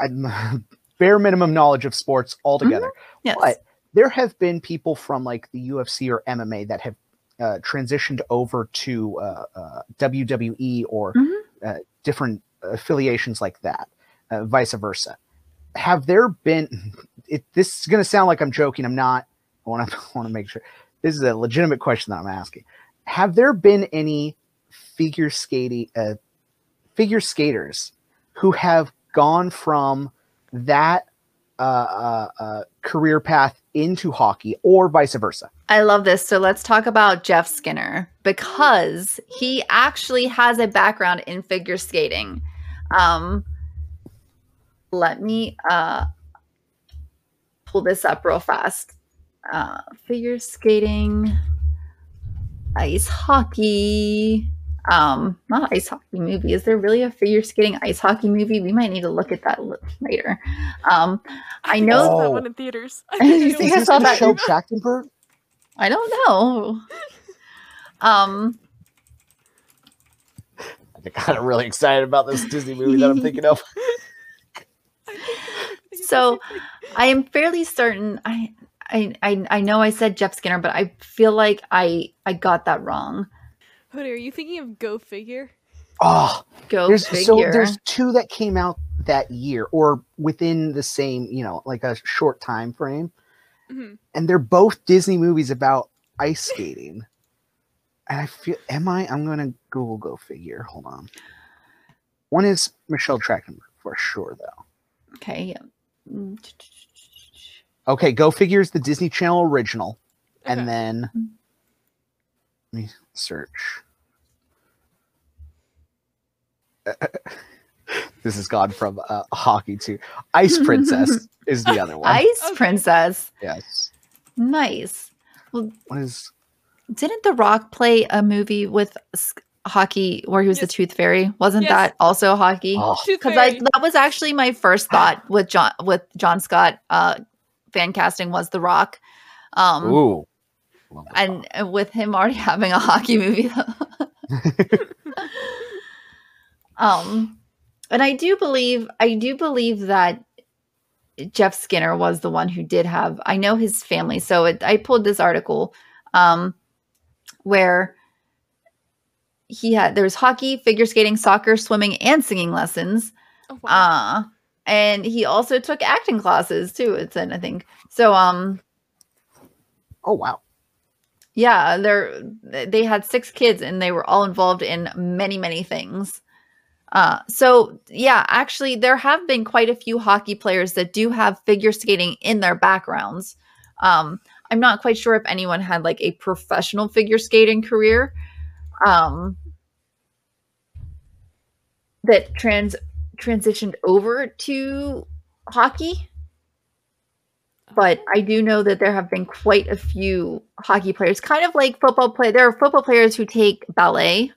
I'm, *laughs* bare minimum knowledge of sports altogether. Yes. But there have been people from like the UFC or MMA that have uh, transitioned over to uh, uh, WWE or Mhm. uh, different affiliations like that, uh, vice versa. Have there been? *laughs* It, this is going to sound like I'm joking. I'm not. I want to want to make sure this is a legitimate question that I'm asking. Have there been any figure skating uh, figure skaters who have gone from that uh, uh, uh, career path into hockey or vice versa? I love this. So let's talk about Jeff Skinner because he actually has a background in figure skating. Um, let me uh, pull this up real fast. Uh, figure skating, ice hockey. Um, not ice hockey movie. Is there really a figure skating ice hockey movie? We might need to look at that later. Um, I think know- saw that Oh. one in theaters. *laughs* I You think I think I saw that? talking Michelle. Trachtenberg? I don't know. Um, I think I'm really excited about this Disney movie that I'm thinking of. *laughs* I think I think it's So, the same thing. I am fairly certain. I, I, I, I know I said Jeff Skinner, but I feel like I, I got that wrong. Hoodie, are you thinking of Go Figure? Oh, Go there's figure. so there's two that came out that year or within the same, you know, like a short time frame. Mhm. and they're both Disney movies about ice skating. And I feel, am I? I'm gonna Google go figure. Hold on. One is Michelle Trachtenberg for sure, though. okay. Okay, Go Figure is the Disney Channel original, Okay. and then let me search. *laughs* this has gone from uh, hockey to Ice Princess *laughs* is the other one. Ice Okay. Princess. yes. Nice. Well, What is? Didn't The Rock play a movie with hockey where he was the Tooth Fairy? Wasn't Yes. that also hockey? Oh, because I that was actually my first thought with John with John Scott uh fan casting was The Rock. Um ooh. Love the and and with him already *laughs* having a hockey movie *laughs* um and I do believe I do believe that Jeff Skinner was the one who did have I know his family so it, I pulled this article um where he had there was hockey, figure skating, soccer, swimming and singing lessons Oh, wow. uh and he also took acting classes too it's in I think so um Oh wow. Yeah they're they had six kids and they were all involved in many many things. Uh so yeah actually there have been quite a few hockey players that do have figure skating in their backgrounds. Um i'm not quite sure if anyone had like a professional figure skating career um that trans transitioned over to hockey but I do know that there have been quite a few hockey players, kind of like football play. There are football players who take ballet,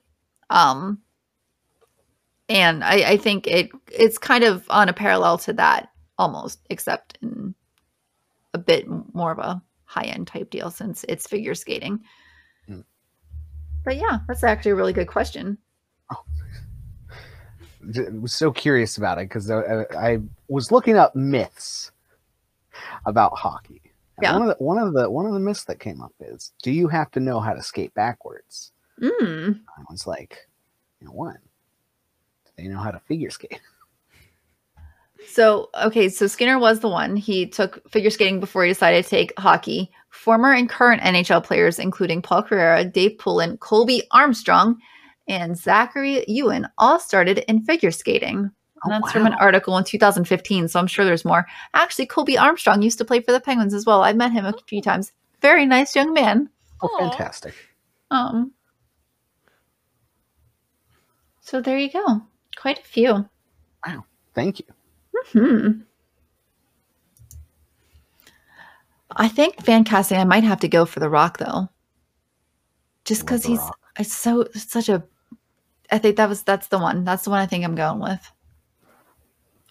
um, and I, I think it it's kind of on a parallel to that almost, except in a bit more of a high end type deal since it's figure skating. Mm. But yeah, that's actually a really good question. I was so curious about it because I, I was looking up myths about hockey. And Yeah. One of the one of the one of the myths that came up is, do you have to know how to skate backwards? Mm. I was like, you know what? Do they know how to figure skate? *laughs* So, okay, so Skinner was the one. He took figure skating before he decided to take hockey. Former and current NHL players, including Paul Kariya, Dave Poulin, Colby Armstrong, and Zachary Ewan, all started in figure skating. Oh, that's from an article in 2015, so I'm sure there's more. Actually, Colby Armstrong used to play for the Penguins as well. I met him a few times. Very nice young man. Oh, Aw. fantastic! Um. So there you go. Quite a few. Wow. Thank you. Hmm. I think fan casting. I might have to go for The Rock though, just because he's it's so such a. I think that was that's the one. That's the one I think I'm going with.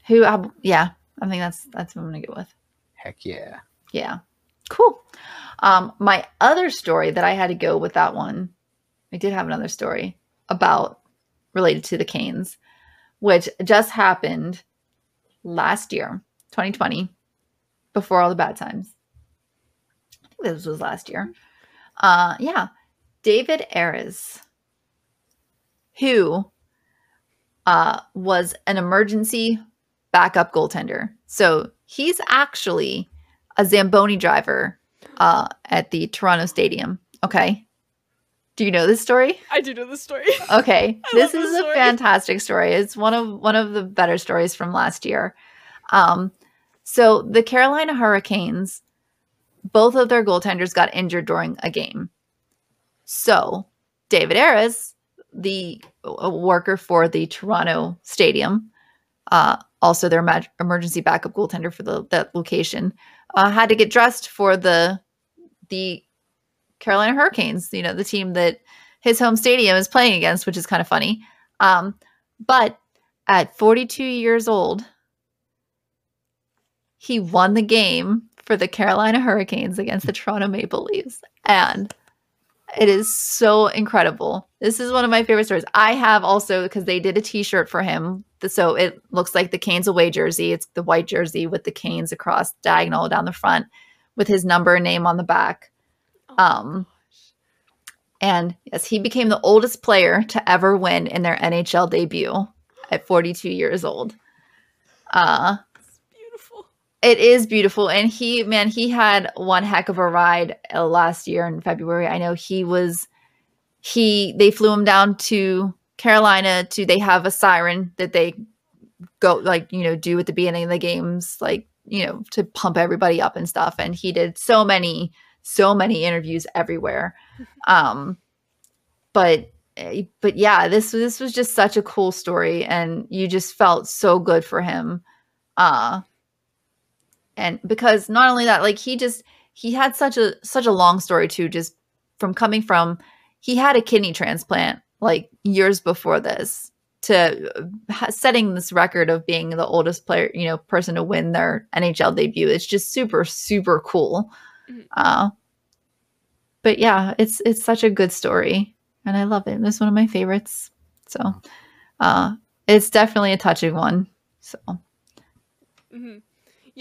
Who? I, yeah, I think that's that's what I'm gonna go with. Heck yeah! Yeah, cool. Um, my other story that I had to go with that one. I did have another story about related to the Canes, which just happened last year, 2020, before all the bad times. I think this was last year. Uh, yeah, David Ayres, who uh, was an emergency backup goaltender. So he's actually a Zamboni driver uh, at the Toronto Stadium. Okay. Do you know this story? I do know this story. *laughs* Okay. This is this a fantastic story. It's one of one of the better stories from last year. Um, so the Carolina Hurricanes, both of their goaltenders got injured during a game. So David Ayres, the worker for the Toronto Stadium, uh, also their ma- emergency backup goaltender for the that location, uh, had to get dressed for the the Carolina Hurricanes. You know, the team that his home stadium is playing against, which is kind of funny. Um, but at 42 years old, he won the game for the Carolina Hurricanes against the Toronto Maple Leafs. And it is so incredible. This is one of my favorite stories. I have also, because they did a t shirt for him. So it looks like the Canes away jersey. It's the white jersey with the Canes across diagonal down the front with his number and name on the back. Um, and yes, he became the oldest player to ever win in their NHL debut at 42 years old. Uh. It is beautiful. And he, man, he had one heck of a ride uh, last year in February. I know he was, he, they flew him down to Carolina to, they have a siren that they go, like, you know, do at the beginning of the games, like, you know, to pump everybody up and stuff. And he did so many, so many interviews everywhere. Um, but, eh, but yeah, this, this was just such a cool story. And you just felt so good for him. Uh, and because not only that like he just he had such a such a long story too just from coming from he had a kidney transplant like years before this to uh, setting this record of being the oldest player you know person to win their nhl debut. It's just super super cool. Mhm. uh but yeah it's it's such a good story and i love it. It's one of my favorites. So uh it's definitely a touching one. So hmm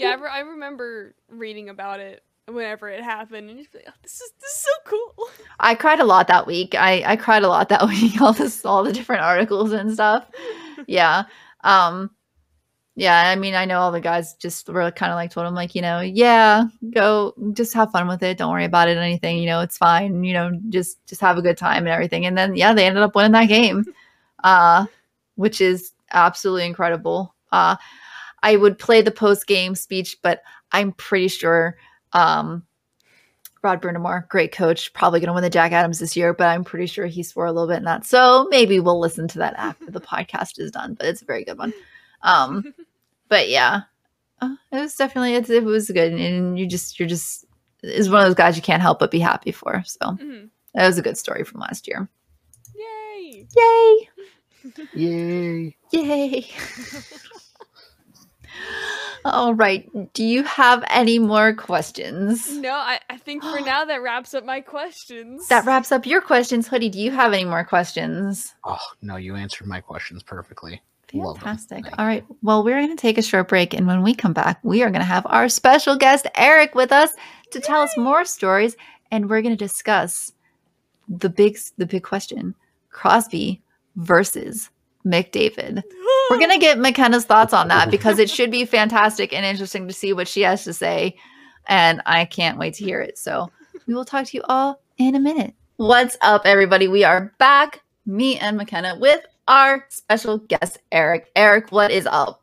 Yeah, I, re- I remember reading about it whenever it happened, and just like, oh, this is this is so cool. *laughs* I cried a lot that week. I, I cried a lot that *laughs* week. All this, all the different articles and stuff. Yeah. Um. Yeah. I mean, I know all the guys just were kind of like told him like, you know, yeah, go, just have fun with it. Don't worry about it. or Anything. You know, it's fine. You know, just just have a good time and everything. And then yeah, they ended up winning that game, *laughs* uh, which is absolutely incredible. Uh, I would play the post game speech, but I'm pretty sure um Rod Brind'Amour, great coach, probably going to win the Jack Adams this year, but I'm pretty sure he swore a little bit in that. So maybe we'll listen to that after the podcast is done, but it's a very good one. Um, *laughs* but yeah, Uh, it was definitely it, it was good, and you just you're just is one of those guys you can't help but be happy for. So Mhm. that was a good story from last year. Yay! Yay! *laughs* Yay! Yay! *laughs* All right. Do you have any more questions? No, I, I think for now that wraps up my questions. That wraps up your questions, Hoodie. Do you have any more questions? Oh no, you answered my questions perfectly. Fantastic. All right. Well, we're going to take a short break. And when we come back, we are going to have our special guest, Eric, with us to tell us more stories. And we're going to discuss the big, the big question Crosby versus McDavid. *laughs* We're going to get McKenna's thoughts on that because it should be *laughs* fantastic and interesting to see what she has to say. And I can't wait to hear it. So we will talk to you all in a minute. What's up, everybody? We are back, me and McKenna, with our special guest, Eric. Eric, what is up?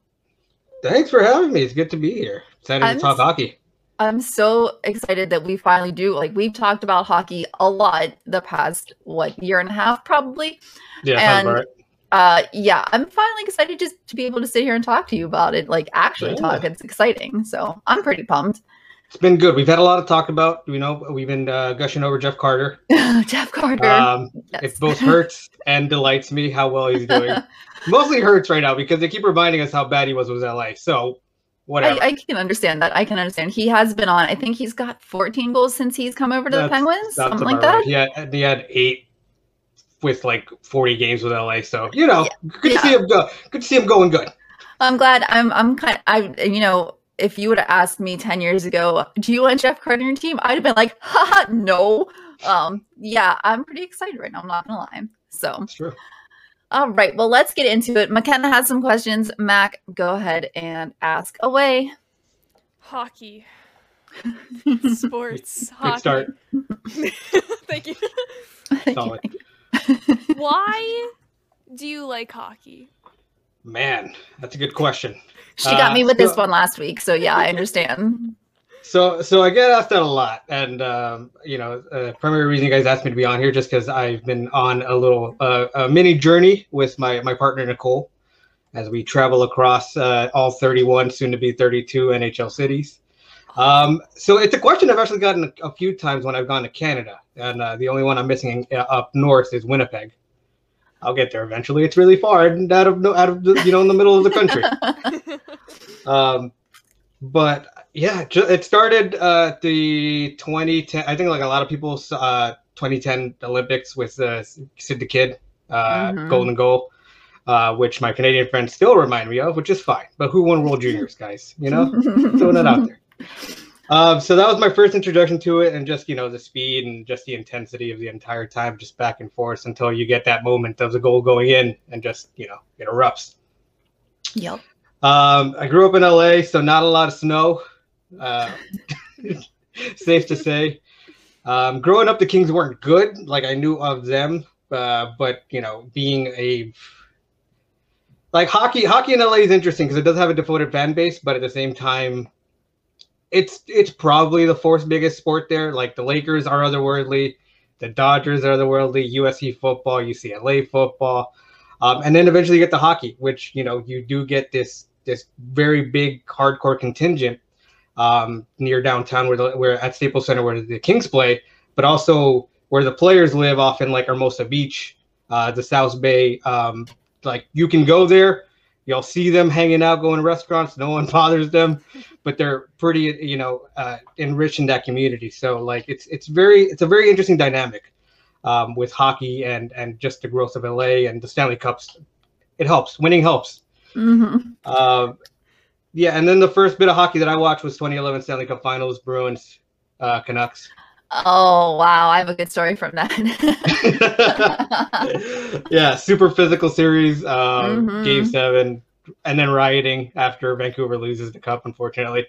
Thanks for having me. It's good to be here. Excited I'm to talk s- hockey. I'm so excited that we finally do. Like, we've talked about hockey a lot the past, what, year and a half, probably. Yeah, and- right. Uh yeah i'm finally excited just to be able to sit here and talk to you about it like actually Yeah. talk it's exciting so i'm pretty pumped It's been good. We've had a lot to talk about. You know, we've been uh, gushing over Jeff Carter. *laughs* jeff carter Um, Yes. It both hurts and delights me how well he's doing. *laughs* Mostly hurts right now because they keep reminding us how bad he was with LA. So, whatever. I, I can understand that i can understand he has been on i think he's got 14 goals since he's come over to the penguins something like about that right. He he had eight with like 40 games with LA. So, you know, good Yeah. to see him go. Good to see him going good. i'm glad i'm i'm kind i you know if you would have asked me 10 years ago do you want jeff carter on your team i'd have been like haha no um yeah i'm pretty excited right now i'm not gonna lie so It's true. All right. Well, let's get into it. McKenna has some questions. Mac, go ahead and ask away. Hockey. *laughs* Sports. Good hockey. *laughs* start. *laughs* Thank you. Solid. Why do you like hockey? Man, that's a good question. She got Uh, me with this one last week. So, yeah, I understand. *laughs* So, so I get asked that a lot, and um, you know, uh, primary reason you guys asked me to be on here just because I've been on a little uh, a mini journey with my my partner Nicole, as we travel across uh, all 31, soon to be 32 NHL cities. Um, so it's a question I've actually gotten a, a few times when I've gone to Canada, and uh, the only one I'm missing uh, up north is Winnipeg. I'll get there eventually. It's really far and out of no out of the, you know in the middle of the country. *laughs* Um, but yeah, it started uh, the 2010. I think like a lot of people uh, 2010 Olympics with uh, Sid the Kid, uh, Mhm. golden goal, uh, which my Canadian friends still remind me of, which is fine. But who won World Juniors, guys? You know, *laughs* throwing it out there. Um, so that was my first introduction to it, and just you know the speed and just the intensity of the entire time, just back and forth until you get that moment of the goal going in, and just you know it erupts. Yep. Um, I grew up in LA, so not a lot of snow. Uh, *laughs* safe to say. Um, growing up, the Kings weren't good. Like I knew of them, uh, but you know, being a like hockey, hockey in LA is interesting because it does have a devoted fan base, but at the same time, it's it's probably the fourth biggest sport there. Like the Lakers are otherworldly, the Dodgers are otherworldly, USC football, UCLA football, um, and then eventually you get the hockey, which you know you do get this this very big hardcore contingent um, near downtown where the where at Staples Center where the Kings play, but also where the players live, often like Hermosa Beach, uh, the South Bay. Um, like you can go there, you'll see them hanging out, going to restaurants. No one *laughs* bothers them, but they're pretty, you know, uh, enriched in that community. So like it's it's very it's a very interesting dynamic um, with hockey and and just the growth of LA and the Stanley Cups. It helps. Winning helps. hmm Uh, yeah, and then the first bit of hockey that I watched was 2011 Stanley Cup Finals, Bruins, uh, Canucks. Oh, wow. I have a good story from that. *laughs* yeah, super physical series, um, Mhm. game seven, and then rioting after Vancouver loses the cup, unfortunately.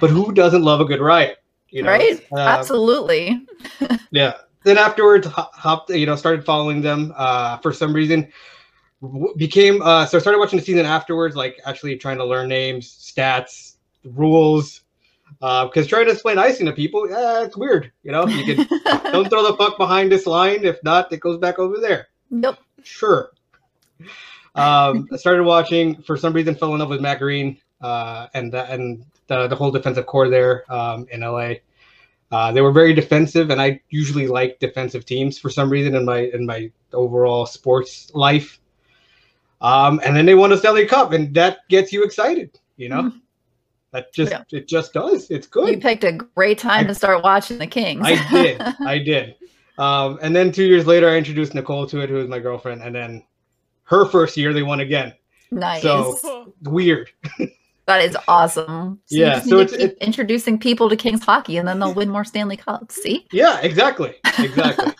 But who doesn't love a good riot? You know, right? Uh, Absolutely. *laughs* Yeah. Then afterwards, hopped, you know, started following them. Uh, for some reason, became uh, so I started watching the season afterwards, like actually trying to learn names, stats, rules. Because trying to explain icing to people, yeah, it's weird. You know, you can *laughs* don't throw the puck behind this line. If not, it goes back over there. Nope. Sure. Um, I started watching. For some reason, fell in love with Matt Greene. uh, and the, and the, the whole defensive core there um, in LA. Uh, they were very defensive, and I usually like defensive teams for some reason in my in my overall sports life. Um, and then they won a Stanley Cup, and that gets you excited, you know. Mhm. That just Yeah. it just does. It's good. You picked a great time I- to start watching the Kings. I did. *laughs* I did. Um, and then two years later, I introduced Nicole to it, who was my girlfriend. And then her first year, they won again. nice. *laughs* So- Weird. that is awesome. So Yeah, just so need to it's- introducing people to Kings hockey, and then they'll win more Stanley Cups. See? Yeah, exactly. Exactly.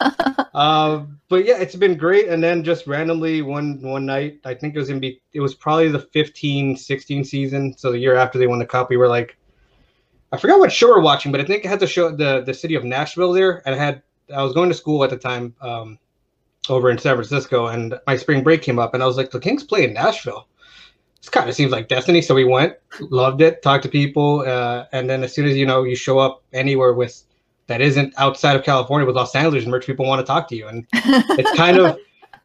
um, *laughs* but yeah, it's been great. And then just randomly one one night, I think it was in be it was probably the 15, 16 season. So the year after they won the cup, we were like, I forgot what show we're watching, but I think it had to show the the city of Nashville there, and I had I was going to school at the time um, over in San Francisco, and my spring break came up, and I was like, the Kings play in Nashville. This kind of seems like destiny. So we went, loved it, talked to people, uh, and then as soon as you know you show up anywhere with that isn't outside of California with Los Angeles and merch, people want to talk to you, and *laughs* it's kind of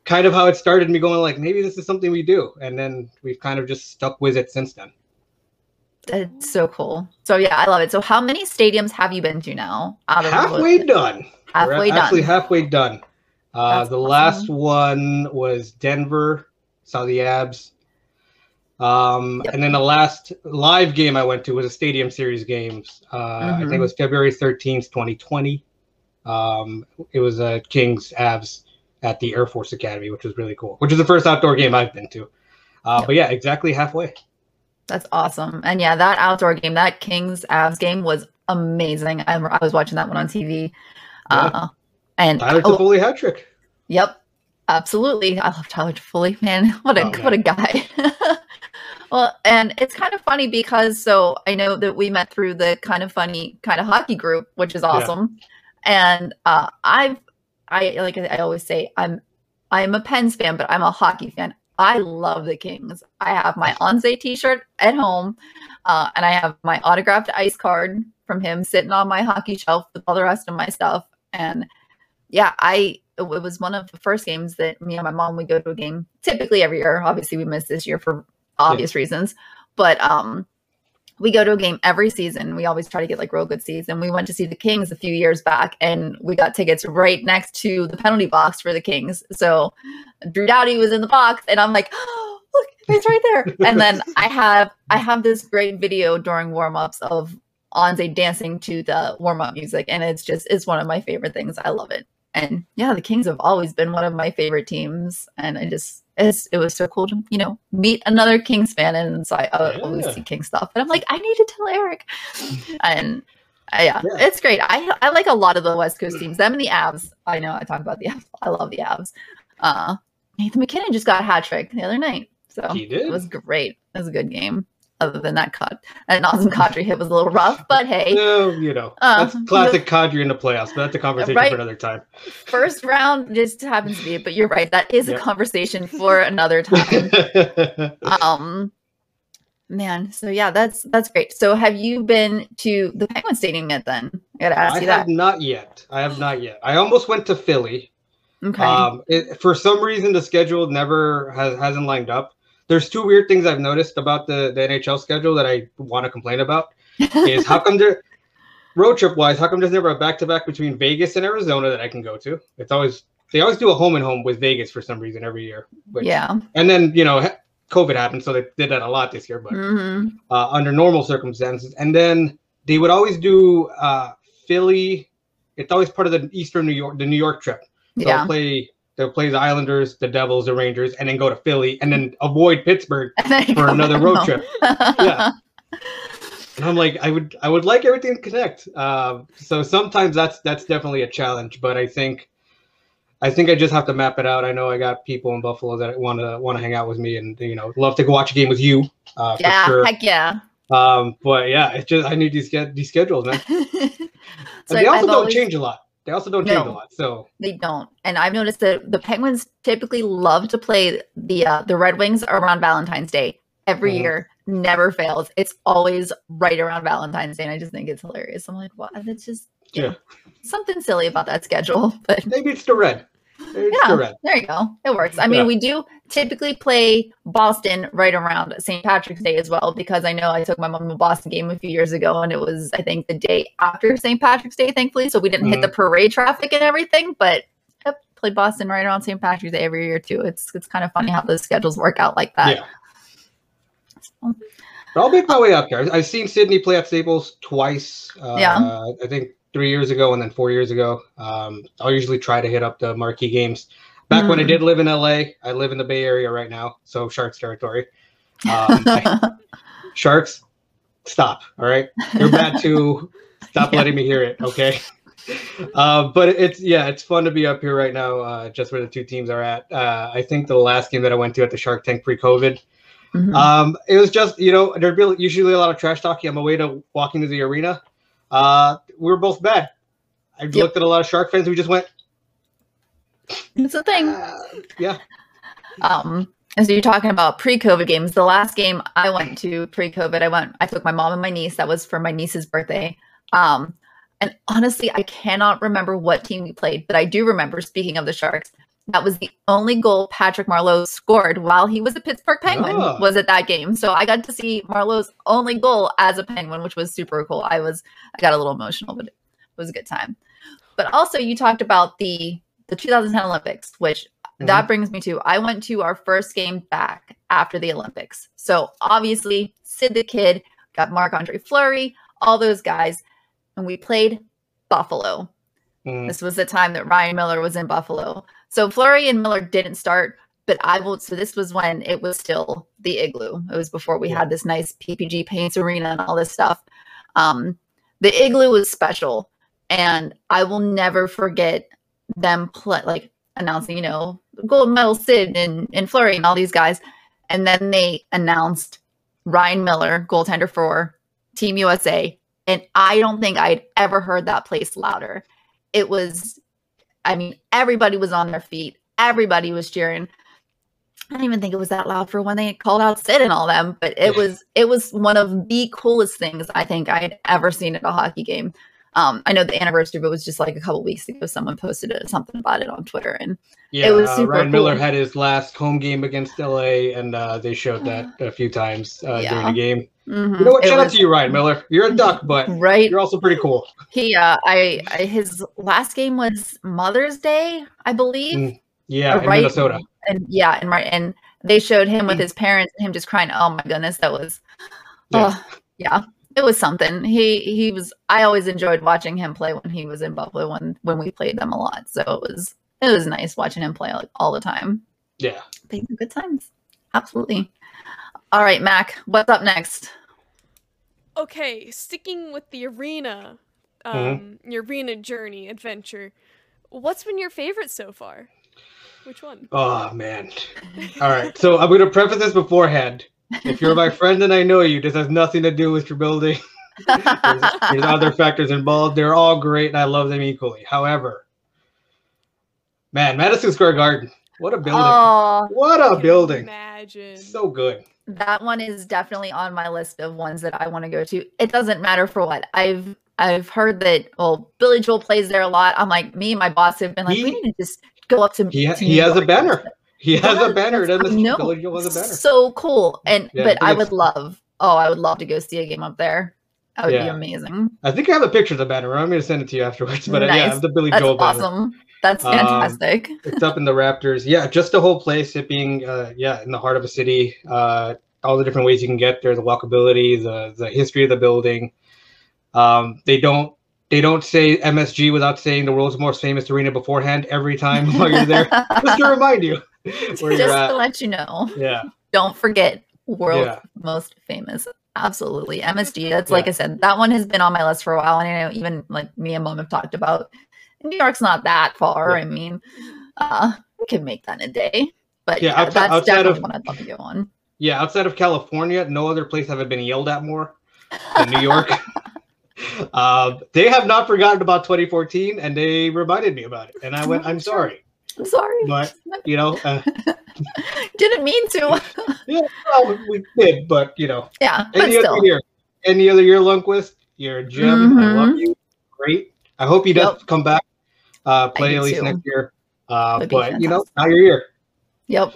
kind of how it started me going like maybe this is something we do and then we've kind of just stuck with it since then It's so cool. So yeah, I love it. So how many stadiums have you been to now? Halfway done halfway We're done. actually halfway done uh, the awesome. last one was denver saw the Avs um, Yep. and then the last live game i went to was a stadium series games uh, i think it Mhm. was february 13th 2020 um, it was a kings Avs at the air force academy which was really cool which is the first outdoor game i've been to uh, Yep. but yeah exactly halfway That's awesome. And yeah, that outdoor game, that Kings Avs game was amazing. I, I was watching that one on TV. Uh, and Tyler oh, Toffoli hat trick. Yep, absolutely. I love Tyler Toffoli, man. *laughs* What a Oh, what a guy. *laughs* well, and it's kind of funny because so I know that we met through the kind of funny kind of hockey group, which is awesome. And uh, I've I like I always say I'm I'm a Pens fan, but I'm a hockey fan. I love the Kings. I have my Anze T-shirt at home, uh, and I have my autographed ice card from him sitting on my hockey shelf with all the rest of my stuff. And yeah, I it was one of the first games that me and my mom would go to a game typically every year. Obviously, we missed this year for obvious reasons, but um, we go to a game every season. We always try to get like real good seats. And we went to see the Kings a few years back, and we got tickets right next to the penalty box for the Kings. So Drew Doughty was in the box, and I'm like, oh, look, he's right there. *laughs* and then I have I have this great video during warm-ups of Anze dancing to the warm-up music, and it's just it's one of my favorite things. I love it. And yeah, the Kings have always been one of my favorite teams, and I just it's, it was so cool to you know meet another Kings fan, and so I uh, always see King stuff, and I'm like, I need to tell Eric, *laughs* and uh, yeah, Yeah. it's great. I I like a lot of the West Coast teams. Them and the Avs. I know I talk about the Avs. I love the Avs. Uh, Nathan MacKinnon just got a hat trick the other night, so He did? it was great. It was a good game. Other than that cut, an awesome *laughs* Kadri hit was a little rough, but hey, No, you know, Uh, that's *laughs* classic Kadri in the playoffs, but that's a conversation Right. for another time. first round just happens to be. But you're right, that is a conversation for another *laughs* time. um man so yeah that's that's great so have you been to the penguin stadium yet then i gotta ask I you have that not yet. I have not yet. I almost went to Philly. okay Um, it, for some reason, the schedule never has hasn't lined up. There's two weird things I've noticed about the, the NHL schedule that I want to complain about. *laughs* Is how come there road trip wise, how come there's never a back to back between Vegas and Arizona that I can go to? It's always they always do a home and home with Vegas for some reason every year. which- yeah And then you know COVID happened, so they did that a lot this year. But hmm uh, under normal circumstances. And then they would always do uh, Philly. It's always part of the Eastern New York, the New York trip. They'll yeah play. They'll play the Islanders, the Devils, the Rangers, and then go to Philly, and then avoid Pittsburgh *laughs* And then you for another road home. trip. *laughs* Yeah. And I'm like, I would, I would like everything to connect. Uh, so sometimes that's that's definitely a challenge, but I think, I think I just have to map it out. I know I got people in Buffalo that want to want to hang out with me, and you know, love to go watch a game with you. Uh, for yeah sure. heck yeah Um, but yeah, it's just I need these get these schedules, man. *laughs* so And they also I've don't always- change a lot. They also don't change a lot. So They don't, and I've noticed that the Penguins typically love to play the uh, the Red Wings around Valentine's Day every Mhm. year. Never fails. It's always right around Valentine's Day, and I just think it's hilarious. I'm like, what? It's just you Yeah. something silly about that schedule, *laughs* but maybe it's the red. It's Yeah. red. There you go. It works. I mean, Yeah. we do typically play Boston right around St. Patrick's Day as well, because I know I took my mom to a Boston game a few years ago, and it was, I think, the day after St. Patrick's Day, thankfully. So we didn't hit the parade traffic and everything, but yep, play Boston right around St. Patrick's Day every year too. It's it's kind of funny how those schedules work out like that. Yeah. But I'll make my way up there. I've seen Sidney play at Staples twice. Uh, Yeah. I think three years ago and then four years ago. Um, I'll usually try to hit up the marquee games. Back when I did live in LA, I live in the Bay Area right now, so Sharks territory. Um, I- *laughs* Sharks, stop. All right, you're bad too. Stop Yeah. letting me hear it. Okay. Uh, but it's yeah, it's fun to be up here right now, uh, just where the two teams are at. Uh, I think the last game that I went to at the Shark Tank pre-COVID, Mhm. um, it was just you know there'd be usually a lot of trash talking on my way to walking to the arena. We were both bad. I Yep. looked at a lot of Shark fans We just went, it's a thing. uh, yeah, Um, And so you're talking about pre-COVID games, the last game I went to pre-COVID, I went, I took my mom and my niece. That was for my niece's birthday. Um, and honestly, I cannot remember what team we played, but I do remember. Speaking of the Sharks, that was the only goal Patrick Marleau scored while he was a Pittsburgh Penguin. Ah. Was at that game, so I got to see Marleau's only goal as a Penguin, which was super cool. I was, I got a little emotional, but it was a good time. But also, you talked about the the 2010 Olympics, which that brings me to I went to our first game back after the Olympics. So obviously, Sid the Kid got Marc Andre Fleury, all those guys, and we played Buffalo. Mm. This was the time that Ryan Miller was in Buffalo. So Fleury and Miller didn't start, but I will. So this was when it was still the igloo. It was before we had this nice PPG paints arena and all this stuff. Um, the igloo was special, and I will never forget them play like announcing, you know, gold medal Sid and and Fleury and all these guys, and then they announced Ryan Miller, goaltender for Team USA, and I don't think I'd ever heard that place louder. It was, I mean, everybody was on their feet. Everybody was cheering. I don't even think it was that loud for when they called out Sid and all them, but it was it was one of the coolest things I think I had ever seen at a hockey game. Um, I know the anniversary of it was just like a couple weeks ago. Someone posted it, something about it on Twitter, and Yeah, it was uh, super Ryan Miller had his last home game against LA, and uh, they showed that *gasps* a few times uh, during the game. Mhm, You know what? it Shout out to you, Ryan Miller. You're a duck, but right? you're also pretty cool. He, uh, I, I, his last game was Mother's Day, I believe. Mm, Yeah, Uh, in right. Minnesota. and yeah, and right, and they showed him with Mm. his parents, and him just crying. Oh my goodness, that was, Yeah. oh yeah, it was something. He he was. I always enjoyed watching him play when he was in Buffalo when when we played them a lot. So it was it was nice watching him play like, all the time. Yeah. They were good times, absolutely. All right, Mac, what's up next? Okay, sticking with the arena, um, Mhm. your arena journey adventure. What's been your favorite so far? Which one? Oh man. All right. So I'm gonna preface this beforehand. If you're my friend and I know you, this has nothing to do with your building. *laughs* There's, there's other factors involved. They're all great, and I love them equally. However, man, Madison Square Garden, what a building! oh, what a building! Imagine. So good. That one is definitely on my list of ones that I want to go to. It doesn't matter for what. I've I've heard that well, Billy Joel plays there a lot. I'm like, me and my boss have been like, we need to just go up to He to he has a banner. He has Yeah, a banner. Doesn't I know. Billy Joel has a banner. So cool. And Yeah, but I would love oh, I would love to go see a game up there. That would be amazing. I think I have a picture of the banner. I'm going to send it to you afterwards. But uh, yeah, Nice. the Billy That's Joel banner. awesome. That's Um, fantastic. *laughs* it's up in the Raptors. Yeah, just the whole place, it being uh, yeah in the heart of a city. Uh, all the different ways you can get there, the walkability, the the history of the building. Um, they don't they don't say MSG without saying the world's most famous arena beforehand every time while you're there, *laughs* just to remind you *laughs* Just to let you know. Yeah, Don't forget world Yeah. most famous. Absolutely. MSG. That's like I said, that one has been on my list for a while. And I know even like me and mom have talked about New York's not that far. Yeah. I mean, uh we can make that in a day. But Yeah, yeah, outside- that's outside definitely of- one I'd love to go on. yeah. Outside of California, no other place have I been yelled at more than New York. *laughs* *laughs* uh, they have not forgotten about 2014, and they reminded me about it, and I went, *laughs* "I'm sorry." I'm sorry. But you know, uh, Didn't mean to. well, we did, but you know, yeah, any still. other year, any other year, Lundqvist, you're a gem. I love Mhm. you. Great. I hope he does Yep. come back, uh, play at least too. next year. Uh, but you know, now you're here. Yep.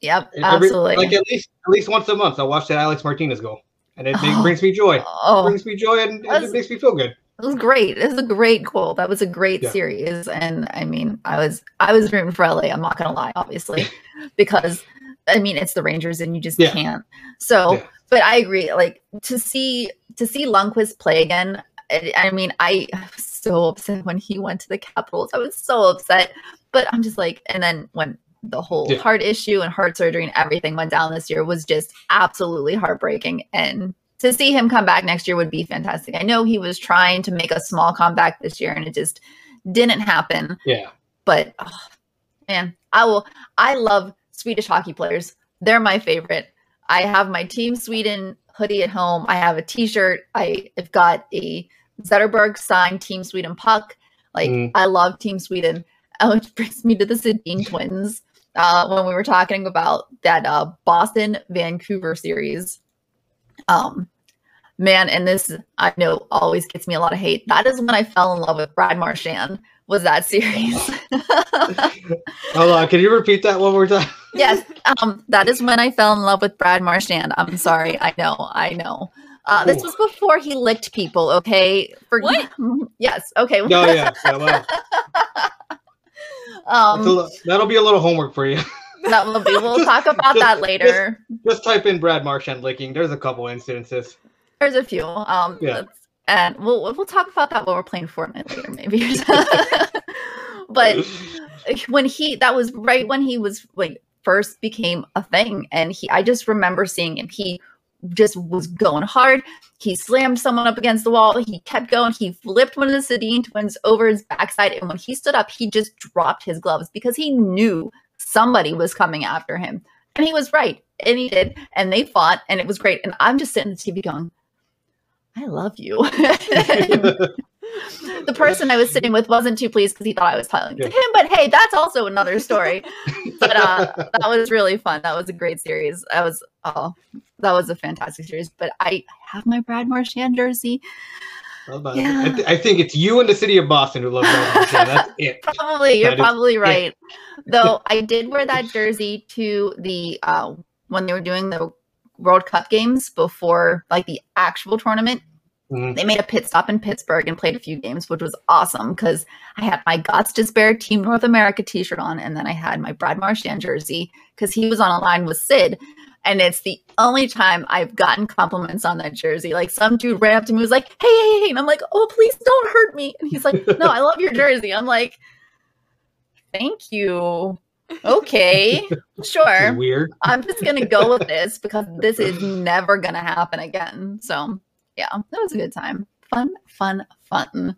Yep. Every- absolutely. like at least at least once a month, I'll watch that Alec Martinez goal, and it, Oh. it brings me joy. It oh, brings me joy, and, and it makes me feel good. It was great. It was a great goal. That was a great Yeah. series, and I mean, I was I was rooting for LA. I'm not gonna lie, obviously, *laughs* because I mean it's the Rangers, and you just Yeah. can't. So, Yeah. but I agree. Like to see to see Lundqvist play again. I, mean, I was so upset when he went to the Capitals. I was so upset, but I'm just like, and then when the whole Yeah. heart issue and heart surgery and everything went down this year was just absolutely heartbreaking. And to see him come back next year would be fantastic. I know he was trying to make a small comeback this year and it just didn't happen. Yeah, But oh, man, I will. I love Swedish hockey players. They're my favorite. I have my Team Sweden hoodie at home. I have a T-shirt. I have got a Zetterberg signed Team Sweden puck. Like Mm. I love Team Sweden. *laughs* Which brings me to the Sedin twins. Uh, when we were talking about that uh, Boston Vancouver series, um, man, and this I know always gets me a lot of hate. That is when I fell in love with Brad Marchand. Was that *laughs* series? *laughs* hold on. Can you repeat that one more time? yes, um, that is when I fell in love with Brad Marchand. I'm sorry. I know. I know. Uh, this was before he licked people. Okay. For What? *laughs* yes. Okay. Oh yeah, yeah well, *laughs* um, li- that'll be a little homework for you. *laughs* that will be. We'll talk about that later. Just type in Brad Marchand licking. There's a couple instances. There's a few. Um, Yeah. and we'll we'll talk about that when we're playing Fortnite later, maybe. but when he that was right when he was like first became a thing and he i just remember seeing him he just was going hard. He slammed someone up against the wall. He kept going. He flipped one of the Sedin twins over his backside. And when he stood up he just dropped his gloves because he knew somebody was coming after him. And he was right. And he did. And they fought. And it was great. And i'm just sitting at the tv going i love you *laughs* *laughs* the person I was sitting with wasn't too pleased because he thought I was to Yeah. him. But hey, that's also another story. but uh, that was really fun. That was a great series. That was oh, that was a fantastic series. But I have my Brad Marchand jersey. I, was about to- Yeah. I, th- I think it's you and the city of Boston who love Brad Marchand. That's it. *laughs* Probably you're That probably right. Though *laughs* I did wear that jersey to the uh, when they were doing the World Cup games before like the actual tournament. Mhm. They made a pit stop in Pittsburgh and played a few games, which was awesome because I had my Gots Despair Team North America t-shirt on, and then I had my Brad Marchand jersey because he was on a line with Sid. And it's the only time I've gotten compliments on that jersey. Like some dude ran up to me was like, hey, hey, hey. And I'm like, oh, please don't hurt me. And he's like, no, I love your jersey. I'm like, thank you. Okay, *laughs* sure. weird. I'm just gonna go with this because this is never gonna happen again. So yeah, that was a good time. Fun, fun, fun.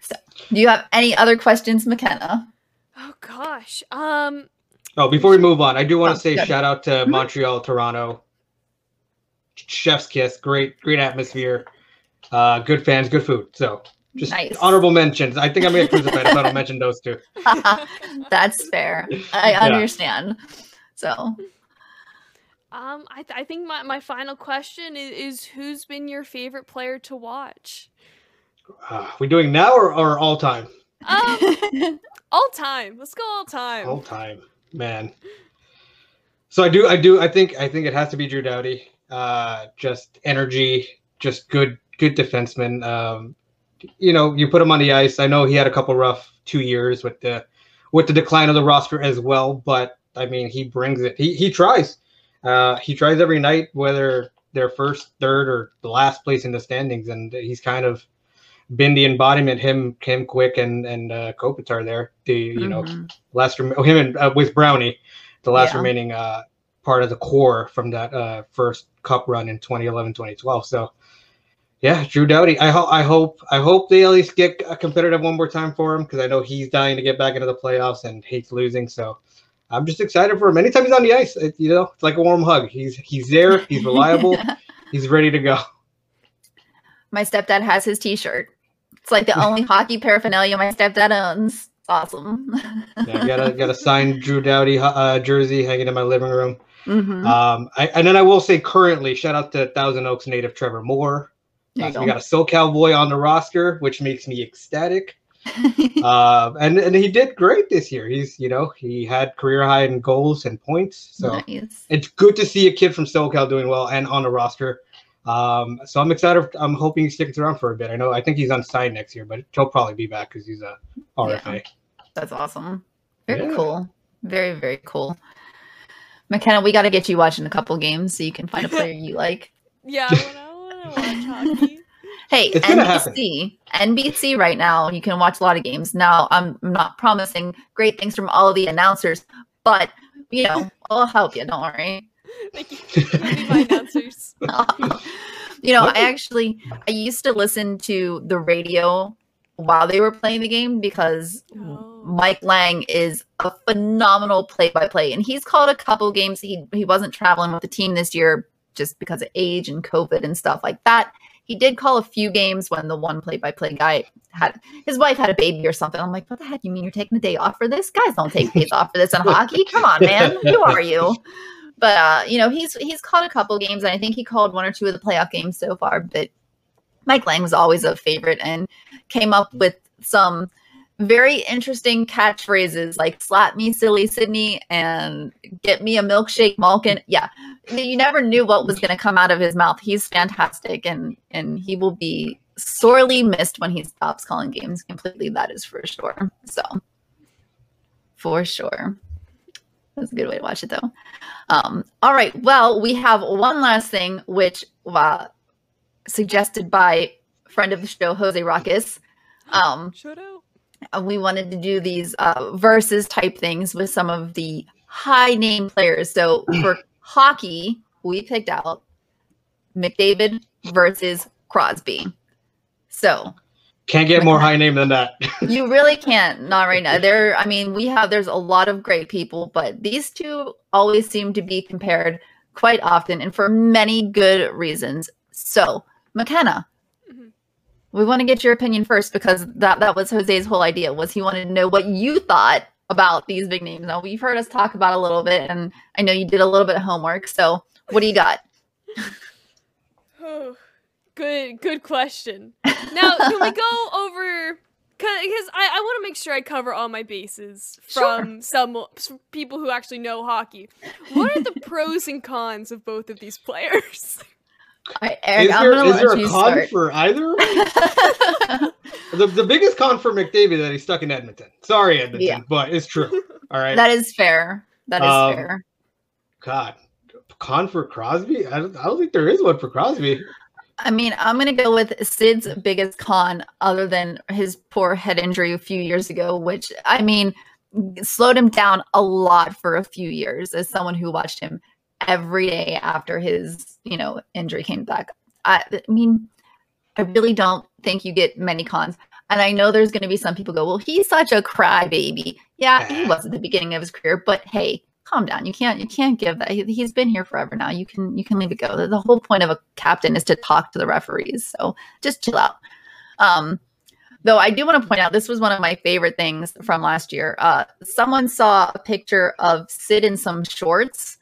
So, do you have any other questions, McKenna? Oh gosh. Um. Oh, before we move on, I do want Oh, to say good. shout out to Mhm. Montreal, Toronto. Chef's kiss, great, great atmosphere. Uh, good fans, good food. So just Nice. honorable mentions. I think I'm gonna get crucified if I don't mention those two. *laughs* That's fair. I *laughs* Yeah. understand. So Um. I th- I think my my final question is, is who's been your favorite player to watch? Uh, we doing now or, or all time? Um. *laughs* all time. Let's go all time. All time, man. So I do, I do, I think, I think it has to be Drew Doughty. Uh, just energy, just good, good defenseman. Um, you know, you put him on the ice. I know he had a couple rough two years with the, with the decline of the roster as well. But I mean, he brings it. He he tries. Uh, he tries every night, whether they're first, third, or the last place in the standings, and he's kind of been the embodiment. Him, him, quick, and and uh, Kopitar there. The you know mhm. last rem- oh, him and uh, with Brownie, the last Yeah. remaining uh, part of the core from that uh, first Cup run in 2011, 2012. So, yeah, Drew Doughty. I hope, I hope, I hope they at least get a competitive one more time for him because I know he's dying to get back into the playoffs and hates losing. So, I'm just excited for him. Anytime he's on the ice, it, you know, it's like a warm hug. He's he's there. He's *laughs* reliable. he's ready to go. my stepdad has his T-shirt. It's like the only *laughs* hockey paraphernalia my stepdad owns. It's awesome. Yeah, got a got a signed *laughs* Drew Doughty uh, jersey hanging in my living room. Mhm. Um, I, and then I will say currently, shout out to Thousand Oaks native Trevor Moore. Uh, so we got a SoCal boy on the roster, which makes me ecstatic. Uh, and and he did great this year. He's you know he had career high in goals and points. So nice. it's good to see a kid from SoCal doing well and on the roster. Um, so I'm excited. I'm hoping he sticks around for a bit. I know I think he's unsigned next year, but he'll probably be back because he's a RFA. That's awesome. Very Yeah. cool. Very, very cool. McKenna, we got to get you watching a couple games so you can find a *laughs* player you like. Yeah, I want to watch hockey. Hey, It's gonna happen. NBC, NBC right now, you can watch a lot of games. Now, I'm not promising great things from all of the announcers, but you know, I'll help you. Don't worry. *laughs* Thank you. You'll my announcers. *laughs* you know, I actually I used to listen to the radio while they were playing the game because Oh. Mike Lange is a phenomenal play-by-play, and he's called a couple games. He he wasn't traveling with the team this year just because of age and COVID and stuff like that. He did call a few games when the one play-by-play guy had his wife had a baby or something. I'm like, what the heck? You mean you're taking a day off for this? Guys don't take days off for this in hockey. Come on, man. Who are you? But uh, you know, he's he's called a couple games, and I think he called one or two of the playoff games so far. But Mike Lange was always a favorite and came up with some very interesting catchphrases like slap me silly sydney and get me a milkshake malkin. Yeah you never knew what was going to come out of his mouth. He's fantastic and and he will be sorely missed when he stops calling games completely that is for sure. So for sure. That's a good way to watch it though. Um all right well we have one last thing which uh, suggested by friend of the show jose Rockus. um Shout out. Uh, we wanted to do these uh, versus type things with some of the high name players. So for hockey, we picked out McDavid versus Crosby. So Can't get more high name than that. *laughs* you really can't, not right now. There, I mean, we have there's a lot of great people, but these two always seem to be compared quite often and for many good reasons. So, McKenna. We want to get your opinion first because that that was Jose's whole idea was he wanted to know what you thought about these big names. Now we've heard us talk about a little bit, and I know you did a little bit of homework. So, what do you got? *sighs* Oh, good, good question. Now, can we *laughs* go over? Because I, I want to make sure I cover all my bases Sure. from some people who actually know hockey. What are the pros and cons of both of these players? *laughs* I, Eric, is there, is there a con start. for either? *laughs* the, the biggest con for McDavid that he's stuck in Edmonton. Sorry, Edmonton, Yeah. but it's true. All right. that is fair. That is Um, fair. God, con for Crosby? I don't, I don't think there is one for Crosby. I mean, I'm going to go with Sid's biggest con, other than his poor head injury a few years ago, which I mean, slowed him down a lot for a few years as someone who watched him every day after his, you know, injury came back. I, I mean, I really don't think you get many cons. And I know there's going to be some people go, well, he's such a crybaby. Yeah, he *sighs* was at the beginning of his career, but hey, calm down. You can't you can't give that. He, he's been here forever now. You can you can leave it go. The, the whole point of a captain is to talk to the referees. So just chill out. Um, though I do want to point out this was one of my favorite things from last year. Uh, someone saw a picture of Sid in some shorts,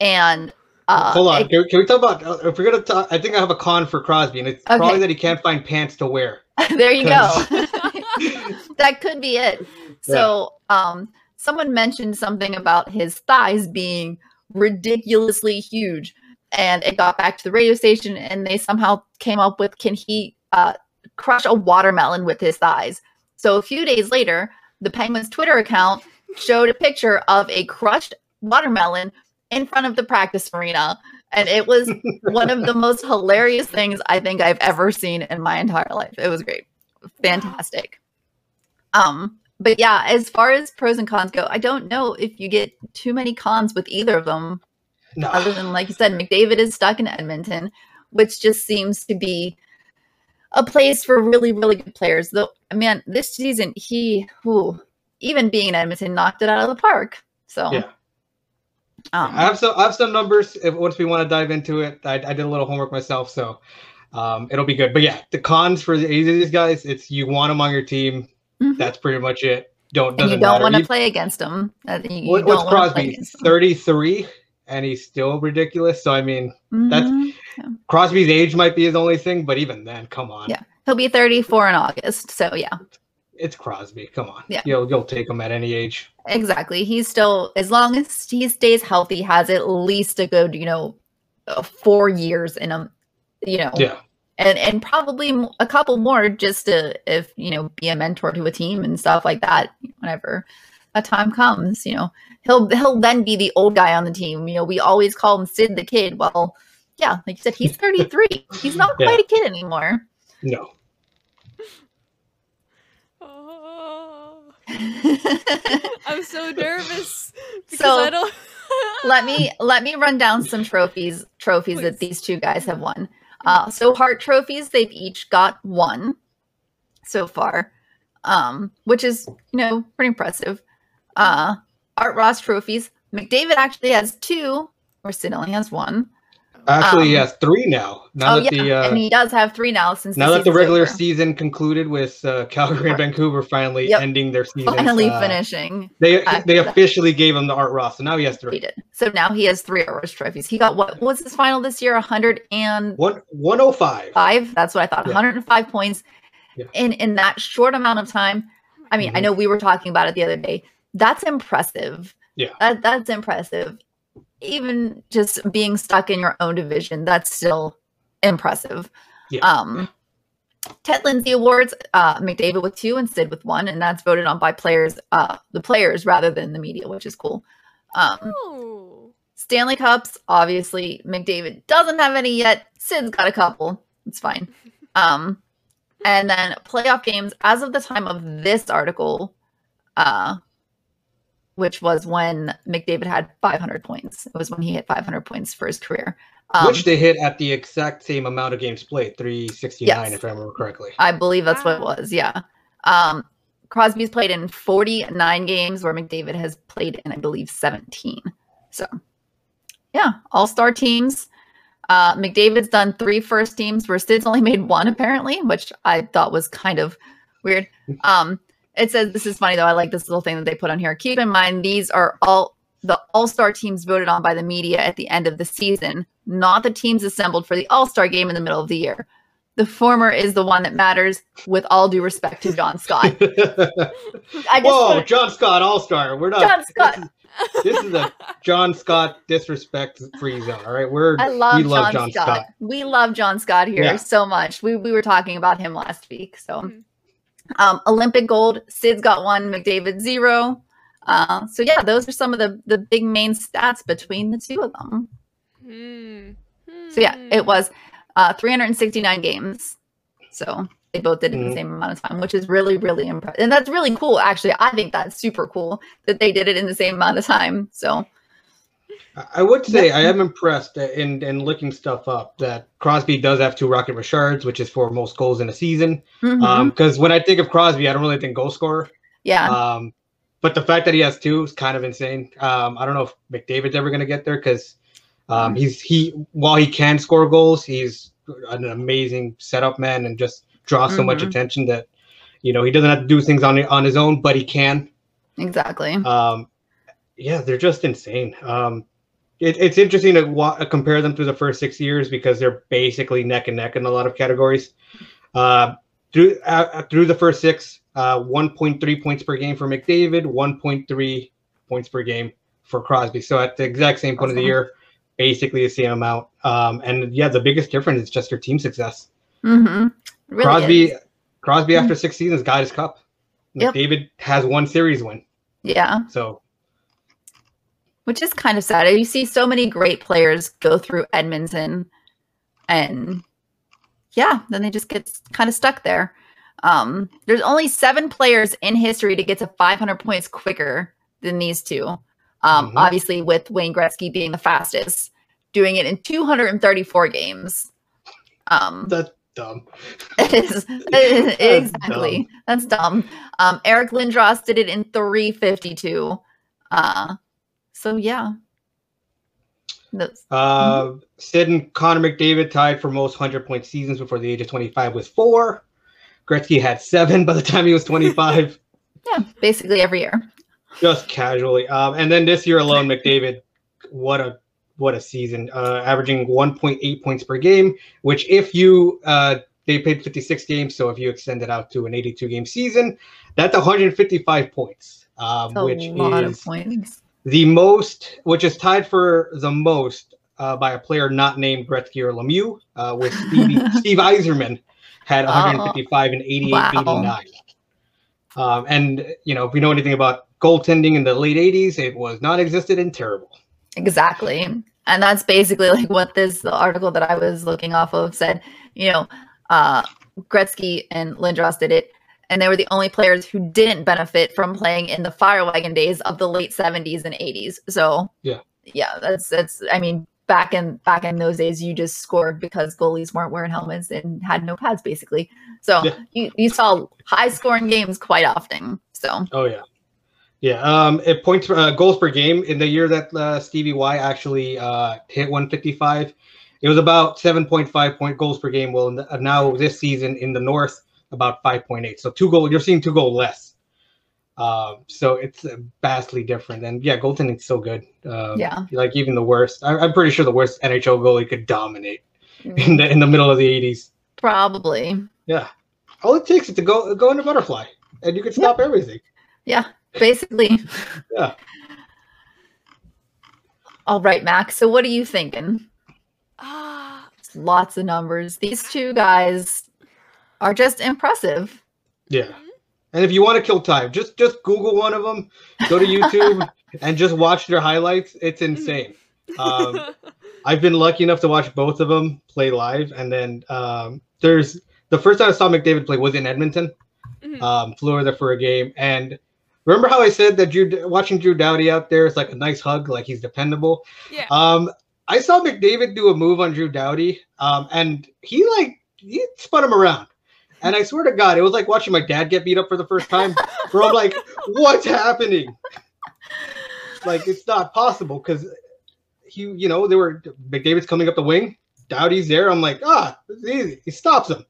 and uh, Hold on. it- Can, we- can we talk about? uh, If we're gonna talk, I think I have a con for Crosby, and it's Okay. probably that he can't find pants to wear. *laughs* there you go. *laughs* *laughs* that could be it. So, um, someone mentioned something about his thighs being ridiculously huge, and it got back to the radio station, and they somehow came up with can he uh, crush a watermelon with his thighs? So a few days later, the Penguins Twitter account showed a picture of a crushed watermelon in front of the practice arena. And it was one of the *laughs* most hilarious things I think I've ever seen in my entire life. It was great. Fantastic. Um, but yeah, as far as pros and cons go, I don't know if you get too many cons with either of them, No. other than like you said, McDavid is stuck in Edmonton, which just seems to be a place for really, really good players. Though man, this season he who even being in Edmonton knocked it out of the park. So Yeah. Um, I have some. I have some numbers. If once we want to dive into it, I, I did a little homework myself, so um, it'll be good. But yeah, the cons for the- these guys, it's you want them on your team. Mhm. That's pretty much it. Don't and you don't want to play against him. Uh, you- what, what's Crosby? Thirty three, and he's still ridiculous. So I mean, that's- Mhm. Crosby's age might be his only thing, but even then, come on. Yeah. He'll be 34 in August. So yeah. It's Crosby. Come on, Yeah. you'll you'll take him at any age. Exactly. He's still, as long as he stays healthy, has at least a good, you know, uh, four years in him, you know, Yeah, and and probably a couple more just to, if you know, be a mentor to a team and stuff like that. Whenever a time comes, you know, he'll he'll then be the old guy on the team. You know, we always call him Sid the kid. Well, yeah, like you said, he's *laughs* thirty three. he's not Yeah. quite a kid anymore. no. Oh, *laughs* I'm so nervous So, I don't. *laughs* let me let me run down some trophies trophies that these two guys have won. Uh, so heart trophies, they've each got one so far, um, which is you know pretty impressive. Uh, Art Ross trophies, McDavid actually has two, or Sid only has one. Actually, he Um, has three now. Now oh that yeah, the uh, and he does have three now since now that the regular over. season concluded with uh, Calgary and Vancouver finally Yep. ending their season. finally uh, finishing. They after they officially gave him the Art Ross, so now he has three. He did. So now he has three Art Ross trophies. He got what, was his final this year? 105. One one oh five. That's what I thought. Yeah. 105 points Yeah. in in that short amount of time. I mean, I Mhm. know we were talking about it the other day. That's impressive. Yeah. That that's impressive. Even just being stuck in your own division, that's still impressive. Yeah. Um Ted Lindsay Awards, uh, McDavid with two and Sid with one, and that's voted on by players, uh, the players rather than the media, which is cool. Um, Oh. Stanley Cups, obviously, McDavid doesn't have any yet. Sid's got a couple. It's fine. Um, and then playoff games, as of the time of this article, uh, which was when McDavid had 500 points. It was when he hit 500 points for his career. Um, which they hit at the exact same amount of games played, 369, Yes. if I remember correctly. I believe that's what it was. Yeah. Um, Crosby's played in 49 games, where McDavid has played in, I believe, 17. So, yeah, all star teams. Uh, McDavid's done three first teams, where Sid's only made one, apparently, which I thought was kind of weird. Um, it says this is funny though. I like this little thing that they put on here. Keep in mind these are all the all star teams voted on by the media at the end of the season, not the teams assembled for the all star game in the middle of the year. The former is the one that matters, with all due respect to John Scott. *laughs* I just Whoa, put- John Scott All Star. We're not. John Scott. This is a John Scott disrespect free zone. All right, we're I love, we love John, John, Scott. Scott. We love John Scott here Yeah. so much. We we were talking about him last week. So, Mhm. Um, Olympic gold. Sid's got one. McDavid zero. Uh, so yeah, those are some of the the big main stats between the two of them. Hmm. So yeah, Hmm. it was uh, 369 games. So they both did it in the Mhm. same amount of time, which is really really impressive, and that's really cool. Actually, I think that's super cool that they did it in the same amount of time. So I- would say I am impressed in in looking stuff up that Crosby does have two Rocket Richards, which is for most goals in a season. Because when I think of Crosby, I don't really think goal scorer. yeah, Um, but the fact that he has two is kind of insane. Um, I don't know if McDavid's ever going to get there because um, he's he while he can score goals, he's an amazing setup man and just draws so much Mhm. attention that you know he doesn't have to do things on on his own, but he can. exactly. Um, yeah, they're just insane. Um, it, it's interesting to wa- compare them through the first six years because they're basically neck and neck in a lot of categories. Uh, through uh, through the first six, uh, 1.3 points per game for McDavid, 1.3 points per game for Crosby. So at the exact same point of the year, basically the same amount. Um, and yeah, the biggest difference is just their team success. Mm-hmm. Really Crosby, is. Crosby after six seasons got his cup. Yep. McDavid has one series win. yeah. So which is kind of sad. You see so many great players go through Edmonton, and yeah, then they just get kind of stuck there. Um, there's only seven players in history to get to 500 points quicker than these two. Um, Mhm. Obviously, with Wayne Gretzky being the fastest, doing it in 234 games. Um, that's dumb. *laughs* it is *laughs* exactly that's dumb. Um, Eric Lindros did it in 352. Uh, so yeah. Uh, Sid and Connor McDavid tied for most 100 point seasons before the age of 25 with four. Gretzky had seven by the time he was 25, *laughs* yeah, basically every year. just casually. Um, and then this year alone, McDavid, what a what a season, uh, averaging 1.8 points per game. Which, if you uh, they played 56 games. So if you extend it out to an 82 game season, that's 155 points, um, That's a which lot of points. The most, which is tied for the most uh, by a player not named Gretzky or Lemieux, uh, with Stevie, *laughs* Steve Yzerman had Oh, 155 and 88 wow. 89. Um, and you know, if we know anything about goaltending in the late 80s, it was non-existent and terrible. Exactly. And that's basically like what this the article that I was looking off of said, you know, uh Gretzky and Lindros did it and they were the only players who didn't benefit from playing in the fire wagon days of the late 70s and 80s. So Yeah. Yeah, that's that's I mean back in back in those days you just scored because goalies weren't wearing helmets and had no pads basically. So Yeah. you, you saw high scoring games quite often. So Oh yeah, yeah. Um, it points uh, goals per game in the year that uh, Stevie Y actually uh, hit 155. It was about 7.5 point goals per game. Well, uh, now this season in the North, about 5.8. So two goal. You're seeing two goal less. Um, so it's uh, vastly different. And yeah, goaltending's so good. Um, Yeah. Like even the worst. I, I'm pretty sure the worst NHL goalie could dominate *laughs* in the in the middle of the 80s. probably. Yeah. All it takes is to go go into butterfly, and you can stop everything. Yeah, basically. *laughs* Yeah. All right, Max. So what are you thinking? Ah, lots of numbers. These two guys are just impressive. Yeah. And if you want to kill time, just just Google one of them, go to YouTube, *laughs* and just watch their highlights. It's insane. Um, *laughs* I've been lucky enough to watch both of them play live, and then um, there's the first time I saw McDavid play was in Edmonton. Mhm. Um, flew over there for a game, and remember how I said that Drew, watching Drew Doughty out there is like a nice hug, like he's dependable. yeah. Um, I saw McDavid do a move on Drew Doughty, um, and he like he spun him around. And I swear to God, it was like watching my dad get beat up for the first time. Where I'm like, what's happening? Like it's not possible because he, you know, they were McDavid's coming up the wing, Doughty's there. I'm like, ah, it's easy. He stops him.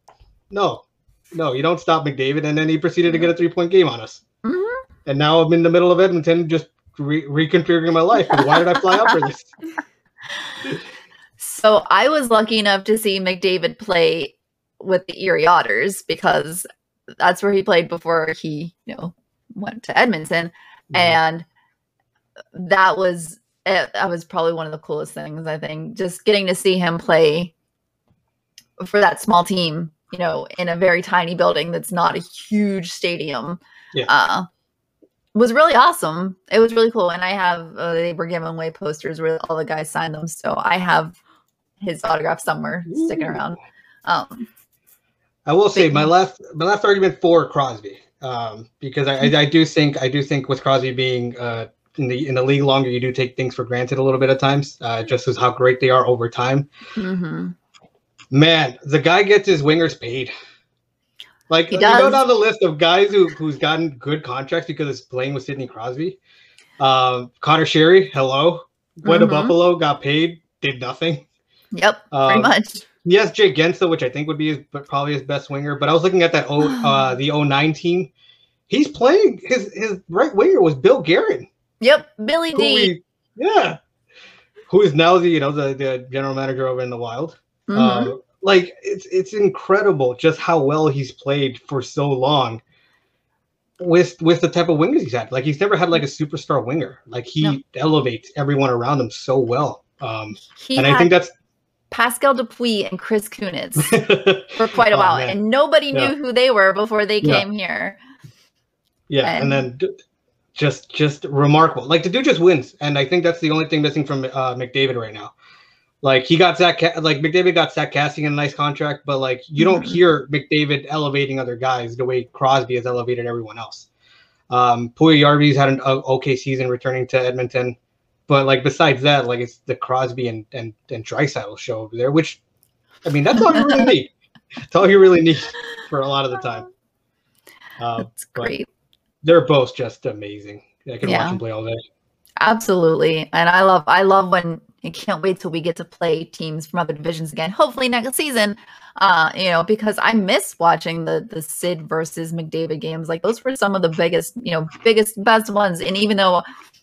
No, no, you don't stop McDavid. And then he proceeded to get a three point game on us. Mhm. And now I'm in the middle of Edmonton, just re- reconfiguring my life. 'cause Why did I fly out for this? *laughs* So I was lucky enough to see McDavid play with the Erie Otters because that's where he played before he, you know, went to Edmonton. and that was eh, that was probably one of the coolest things i think just getting to see him play for that small team you know in a very tiny building that's not a huge stadium Yeah. uh was really awesome. It was really cool. And i have uh, they were giving away posters where all the guys signed them. So i have his autograph somewhere sticking around. Um I will say my last my last argument for Crosby, um, because I, I, I do think I do think with Crosby being uh, in the in the league longer, you do take things for granted a little bit at times, uh, just as how great they are over time. mhm. Man, the guy gets his wingers paid. Like He you go down the list of guys who who's gotten good contracts because it's playing with Sidney Crosby. Um, Conor Sheary, hello, went to Mhm. Buffalo, got paid, did nothing. yep Um, pretty much Yes, Jake Guentzel, which I think would be his, but probably his best winger. But I was looking at that o, *sighs* uh, the 09 team. He's playing his his right winger was Bill Guerin, yep billy d we, yeah, who is now the you know the, the general manager over in the Wild. Mhm. Uh, like it's it's incredible just how well he's played for so long with with the type of wingers he's had. Like he's never had like a superstar winger. Like he No. elevates everyone around him so well. Um, he and had I think that's Pascal Dupuis and Chris Kunitz *laughs* for quite a Oh, while, man. and nobody Yeah. knew who they were before they Yeah. came here. Yeah, And- and, then d- just just remarkable. Like the dude just wins, and I think that's the only thing missing from uh, McDavid right now. Like he got Zach, like McDavid got Zack Kassian a nice contract, but like you don't Mhm. hear McDavid elevating other guys the way Crosby has elevated everyone else. Um, Yarby's had an o- okay season returning to Edmonton, but like besides that, like it's the Crosby and and and Draisaitl show over there, which I mean that's all you *laughs* really need. That's all you really need for a lot of the time. *laughs* Uh, great, they're both just amazing. I can Yeah. watch them play all day. absolutely, and I love, I love when I can't wait till we get to play teams from other divisions again. Hopefully next season, uh, you know, because I miss watching the the Sid versus McDavid games. Like those were some of the biggest, you know, biggest best ones. And even though,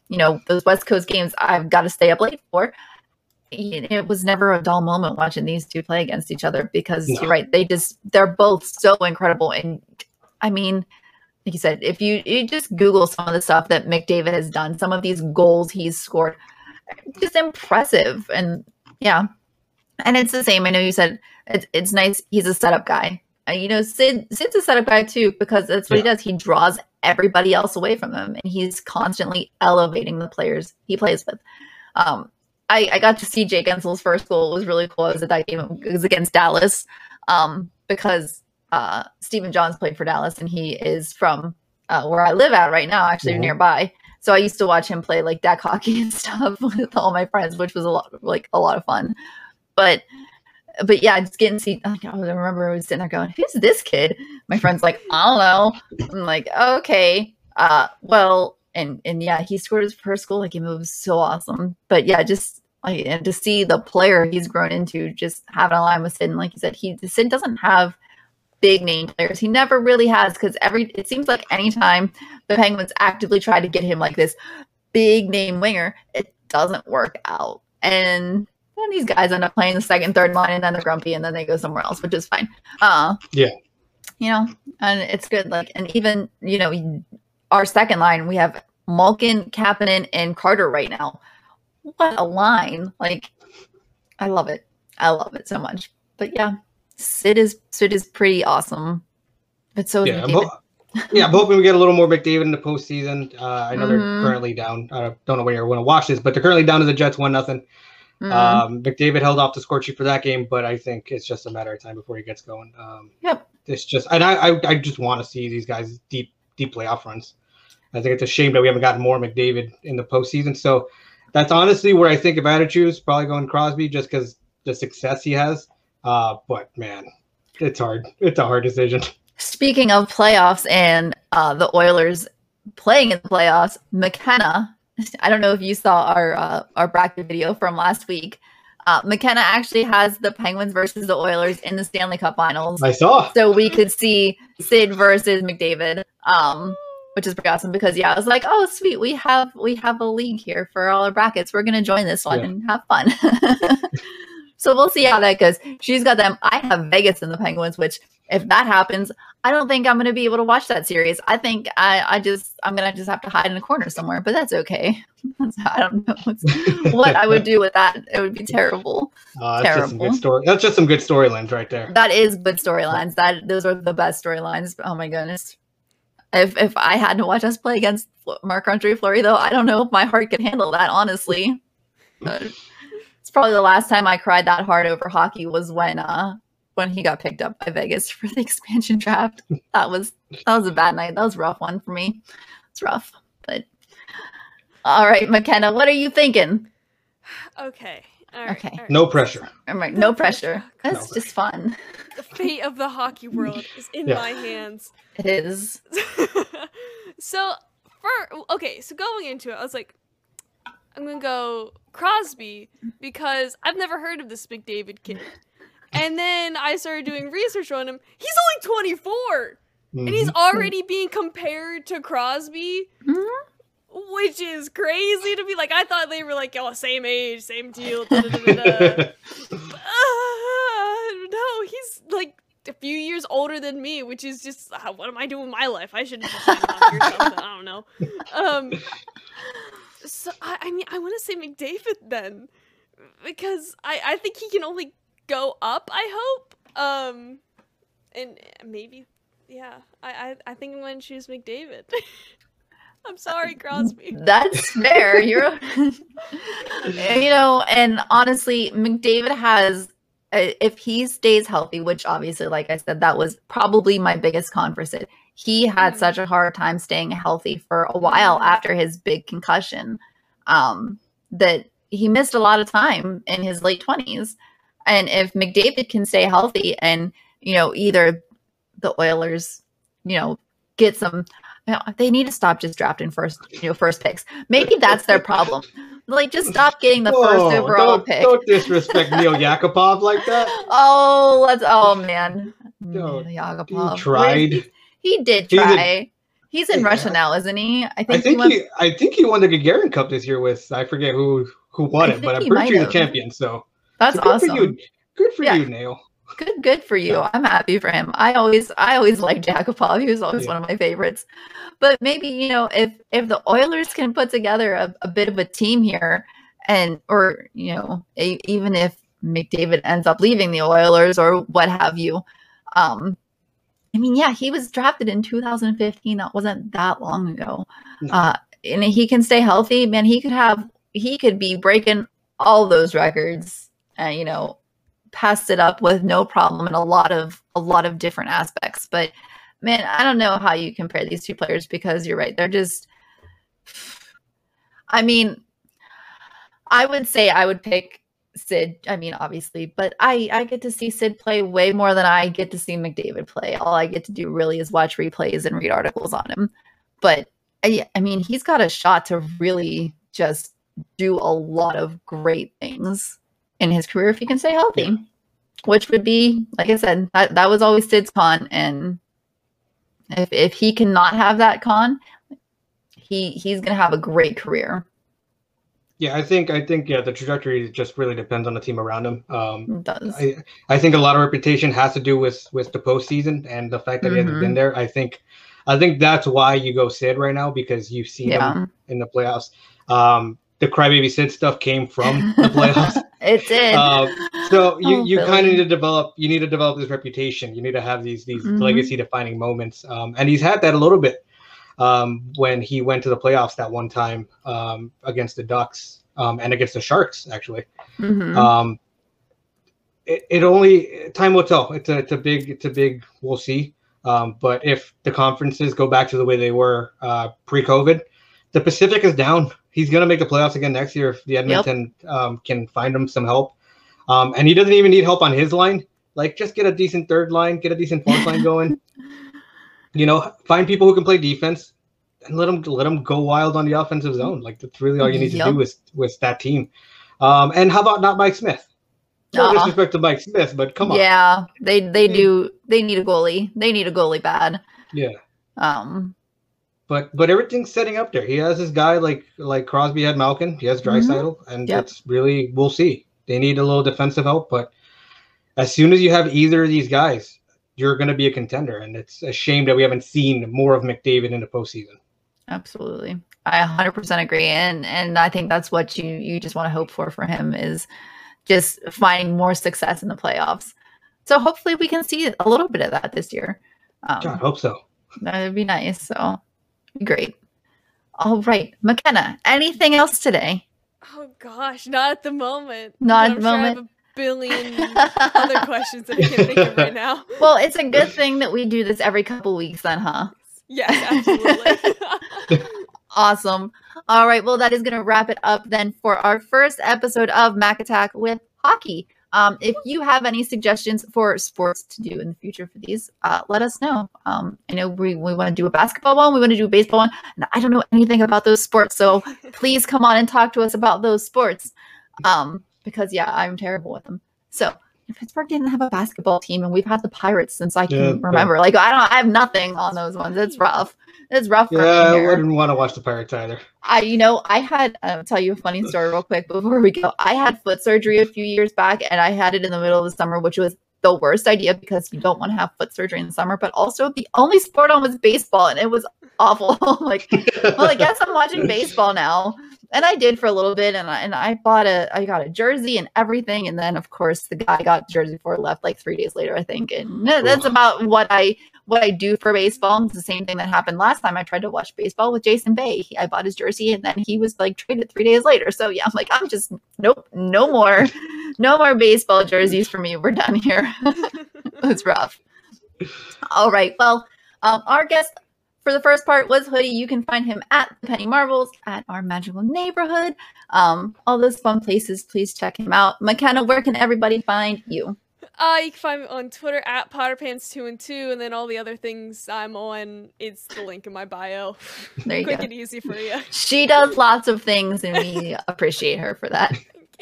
you know, those West Coast games I've got to stay up late for. it was never a dull moment watching these two play against each other because you're right. They just they're both so incredible. And I mean, like you said, if you you just Google some of the stuff that McDavid has done, some of these goals he's scored, just impressive. And yeah, and it's the same. I know you said it's it's nice. He's a setup guy. Uh, you know, Sid Sid's a setup guy too because that's what he does. He draws everybody else away from him, and he's constantly elevating the players he plays with. Um, I, I got to see Jake Guentzel's first goal. It was really cool. It was at that game. It was against Dallas um, because uh, Stephen Johns played for Dallas, and he is from uh, where I live at right now, actually Mhm. nearby. So I used to watch him play like deck hockey and *laughs* stuff with all my friends, which was a lot like a lot of fun. But but yeah, just getting see. Like, I remember I was sitting there going, "Who's this kid?" My friend's like, "I don't know." I'm like, "Okay, uh, well." And and yeah, he scored his first goal. Like it was so awesome. But yeah, just like and to see the player he's grown into, just having a line with Sid. And like you said, he Sid doesn't have big name players. He never really has because every it seems like anytime the Penguins actively try to get him like this big name winger, it doesn't work out. And then these guys end up playing the second, third line, and then they're grumpy, and then they go somewhere else, which is fine. Uh, Yeah. you know, and it's good. Like, and even you know, our second line, we have Malkin, Kapanen, and Carter right now. What a line! Like, I love it. I love it so much. But yeah, Sid is Sid is pretty awesome. But so Yeah, I'm ho- yeah, I'm hoping we get a little more McDavid in the postseason. Uh, I know Mhm. they're currently down. I don't know when you're going to watch this, but they're currently down to the Jets one nothing. Mhm. Um, McDavid held off the score sheet for that game, but I think it's just a matter of time before he gets going. Um, Yep. It's just, and I, I, I just want to see these guys deep, deep playoff runs. I think it's a shame that we haven't gotten more McDavid in the postseason. So that's honestly where I think had choose, probably going Crosby, just because the success he has. Uh, but man, it's hard. It's a hard decision. Speaking of playoffs and uh, the Oilers playing in the playoffs, McKenna. I don't know if you saw our uh, our bracket video from last week. Uh, McKenna actually has the Penguins versus the Oilers in the Stanley Cup Finals, I saw. so we could see Sid versus McDavid, um, which is pretty awesome. Because yeah, I was like, oh sweet, we have we have a league here for all our brackets. We're gonna join this one Yeah. and have fun. *laughs* so we'll see how that goes. She's got them. I have Vegas and the Penguins, which if that happens, I don't think I'm going to be able to watch that series. I think I, I just, I'm going to just have to hide in a corner somewhere, but that's okay. *laughs* I don't know what I would do with that. It would be terrible. Uh, *laughs* that's just some good Terrible. story. That's just some good storylines right there. That is good storylines. That those are the best storylines. Oh my goodness. If if I had to watch us play against Marc Andre Fleury, though, I don't know if my heart could handle that. Honestly, *laughs* probably the last time I cried that hard over hockey was when uh when he got picked up by Vegas *laughs* for the expansion draft. That was that was a bad night. That was a rough one for me. It's rough, but all right, McKenna, what are you thinking? Okay. All right. Okay. all right. No pressure. I'm like, No no pressure. *laughs* pressure. That's No just fun. The fate of the hockey world is in Yeah. my hands. It is. *laughs* so for okay, so going into it, I was like, I'm gonna go Crosby because I've never heard of this McDavid kid. *laughs* And then I started doing research on him. He's only 24, and he's Mhm. already being compared to Crosby, Mhm. which is crazy to me. Like I thought they were like, oh, same age, same deal. da, da, da, da, da. *laughs* Uh, no, he's like a few years older than me, which is just uh, what am I doing with my life? I should just sign hockey or something. I don't know. Um, so I, I mean, I want to say McDavid then, because I I think he can only go up. I hope. Um, and maybe, yeah. I I, I think I'm going to choose McDavid. *laughs* I'm sorry, Crosby. *laughs* That's fair. You're, *laughs* you know, and honestly, McDavid has, uh, if he stays healthy, which obviously, like I said, that was probably my biggest con for Sid. He had Mhm. such a hard time staying healthy for a while Mhm. after his big concussion, um, that he missed a lot of time in his late twenties. And if McDavid can stay healthy, and you know, either the Oilers, you know, get some you know, they need to stop just drafting first, you know, first picks. Maybe that's their problem. Like, just stop getting the first overall don't, pick. Don't disrespect Neil Yakupov like that. *laughs* Oh, let's. Oh man, No, Neil Yakupov. He tried. He, He did try. He's in Yeah. Russia now, isn't he? I think, I think went- he, I think he won the Gagarin Cup this year with I forget who who won I it, but I'm pretty sure he's the champion. So That's so good awesome. For you. Good for Yeah. you, Nail. Good, good for you. I'm happy for him. I always, I always liked Yakupov. He was always Yeah. one of my favorites. But maybe you know, if if the Oilers can put together a, a bit of a team here, and or you know, e- even if McDavid ends up leaving the Oilers or what have you, um, I mean, yeah, he was drafted in 2015. That wasn't that long ago. No. Uh, and he can stay healthy, man. He could have, he could be breaking all those records, and you know, passed it up with no problem in a lot of a lot of different aspects. But man, I don't know how you compare these two players because you're right. They're just I mean, I would say I would pick Sid. I mean, obviously, but I I get to see Sid play way more than I get to see McDavid play. All I get to do really is watch replays and read articles on him. But I, I mean, he's got a shot to really just do a lot of great things in his career if he can stay healthy. Which would be, like I said, that, that was always Sid's con. And if if he cannot have that con, he he's gonna have a great career. Yeah, I think I think yeah, the trajectory just really depends on the team around him. Um, It does. I, I think a lot of reputation has to do with with the postseason and the fact that he hasn't been there. I think I think that's why you go Sid right now because you've seen him in the playoffs. Um, the crybaby Sid stuff came from *laughs* the playoffs. it did. Um, so *laughs* you, Oh, you kind of need to develop you need to develop this reputation. You need to have these these Mhm. legacy defining moments. Um, and he's had that a little bit um, when he went to the playoffs that one time um, against the Ducks um, and against the Sharks actually. Mhm. Um, it, it only time will tell. It's a it's a big it's a big we'll see. Um, but if the conferences go back to the way they were uh, pre-COVID, the Pacific is down. He's gonna make the playoffs again next year if the Edmonton um, can find him some help. Um, and he doesn't even need help on his line. Like just get a decent third line, get a decent fourth line *laughs* going. You know, find people who can play defense and let them let them go wild on the offensive zone. Like that's really all you need to do with with that team. Um, and how about not Mike Smith? No Aw. disrespect to Mike Smith, but come on. Yeah, they they do. They need a goalie. They need a goalie bad. Yeah. Um. But but everything's setting up there. He has this guy like like Crosby had Malkin. He has Draisaitl, and Yep. it's really we'll see. They need a little defensive help, but as soon as you have either of these guys, you're going to be a contender. And it's a shame that we haven't seen more of McDavid in the postseason. Absolutely. I 100% agree and and I think that's what you you just want to hope for for him is just finding more success in the playoffs. So hopefully we can see a little bit of that this year. God, I Um, hope so. that would be nice. So great. All right, McKenna. Anything else today? Oh gosh, not at the moment. Not But at the I'm sure I have moment. Billion *laughs* other questions that I can't think of right now. *laughs* well, it's a good thing that we do this every couple weeks, then, huh? Yes, absolutely. *laughs* Awesome. All right. Well, that is going to wrap it up then for our first episode of Mac Attack with hockey. Um, if you have any suggestions for sports to do in the future for these, uh, let us know. Um, I know we, we want to do a basketball one, we want to do a baseball one, and I don't know anything about those sports. So please come on and talk to us about those sports. Um, because yeah, I'm terrible with them. So if Pittsburgh didn't have a basketball team, and we've had the Pirates since I can Yeah, remember, like I don't, I have nothing on those ones. It's rough. It's rough for Yeah, me I wouldn't want to watch the Pirates either. I, you know, I had, I'll tell you a funny story real quick before we go. I had foot surgery a few years back and I had it in the middle of the summer, which was the worst idea because you don't want to have foot surgery in the summer, but also the only sport on was baseball and it was awful. *laughs* like, well, I guess I'm watching baseball now. And I did for a little bit and I, and I bought a, I got a jersey and everything. And then of course the guy I got the jersey for left like three days later, I think. And that's Oof. about what I, what I do for baseball. It's the same thing that happened last time I tried to watch baseball with Jason Bay. He, I bought his jersey and then he was like traded three days later. So yeah, I'm like, I'm just nope, no more, no more baseball jerseys for me. We're done here. *laughs* it's rough. All right. Well, um, our guest for the first part was Hoodie. You can find him at the Penny Marvels at our magical neighborhood. Um, all those fun places. Please check him out. McKenna, where can everybody find you? Uh, you can find me on Twitter at PotterPants2 and 2, and then all the other things I'm on, it's the link in my bio. *laughs* There you Quick go. and easy for you. *laughs* She does lots of things, and we *laughs* appreciate her for that.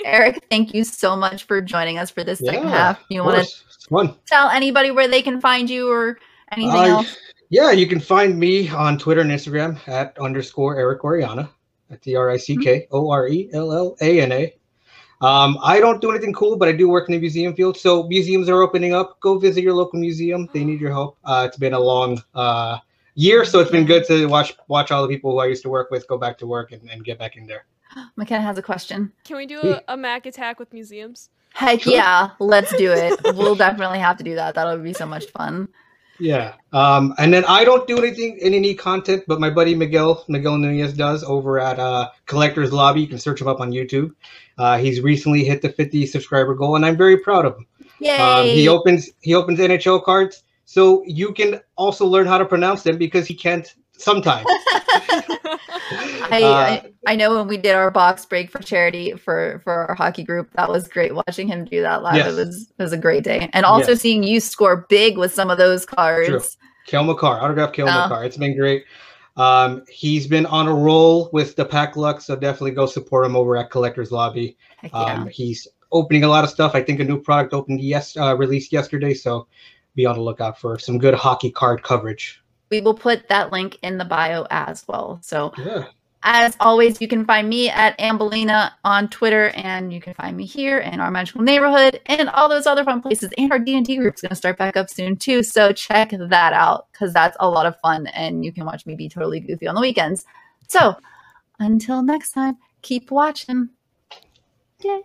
Eric, thank you so much for joining us for this second half. You want to course. It's fun. tell anybody where they can find you or anything Uh, else? Yeah, you can find me on Twitter and Instagram at underscore Eric Orellana. T R I C K O R E L L A N A. Um, I don't do anything cool, but I do work in the museum field. So museums are opening up. Go visit your local museum. They need your help. Uh, it's been a long uh, year, so it's been good to watch watch all the people who I used to work with go back to work and, and get back in there. *gasps* McKenna has a question. Can we do a, a Mac attack with museums? Heck Sure. yeah, let's do it. we'll definitely have to do that. That'll be so much fun. Yeah. Um, and then I don't do anything any content, but my buddy Miguel Miguel Nunez does over at uh, Collectors Lobby. You can search him up on YouTube. Uh, he's recently hit the 50 subscriber goal, and I'm very proud of him. Yay! Um, he opens he opens NHL cards, so you can also learn how to pronounce them because he can't sometimes. *laughs* I, Uh, I I know when we did our box break for charity for for our hockey group, that was great watching him do that live. Yes. It was it was a great day, and also Yes. seeing you score big with some of those cards. True. Cale Makar, autograph Cale Oh. Makar. It's been great. Um, he's been on a roll with the pack luck, so definitely go support him over at Collectors Lobby. Heck yeah. Um, he's opening a lot of stuff. I think a new product opened yes, uh, released yesterday, so be on the lookout for some good hockey card coverage. We will put that link in the bio as well. So Yeah, as always, you can find me at Ambelina on Twitter, and you can find me here in our magical neighborhood and all those other fun places. And our D and D group is going to start back up soon too, so check that out because that's a lot of fun, and you can watch me be totally goofy on the weekends. So until next time, keep watching. Yay.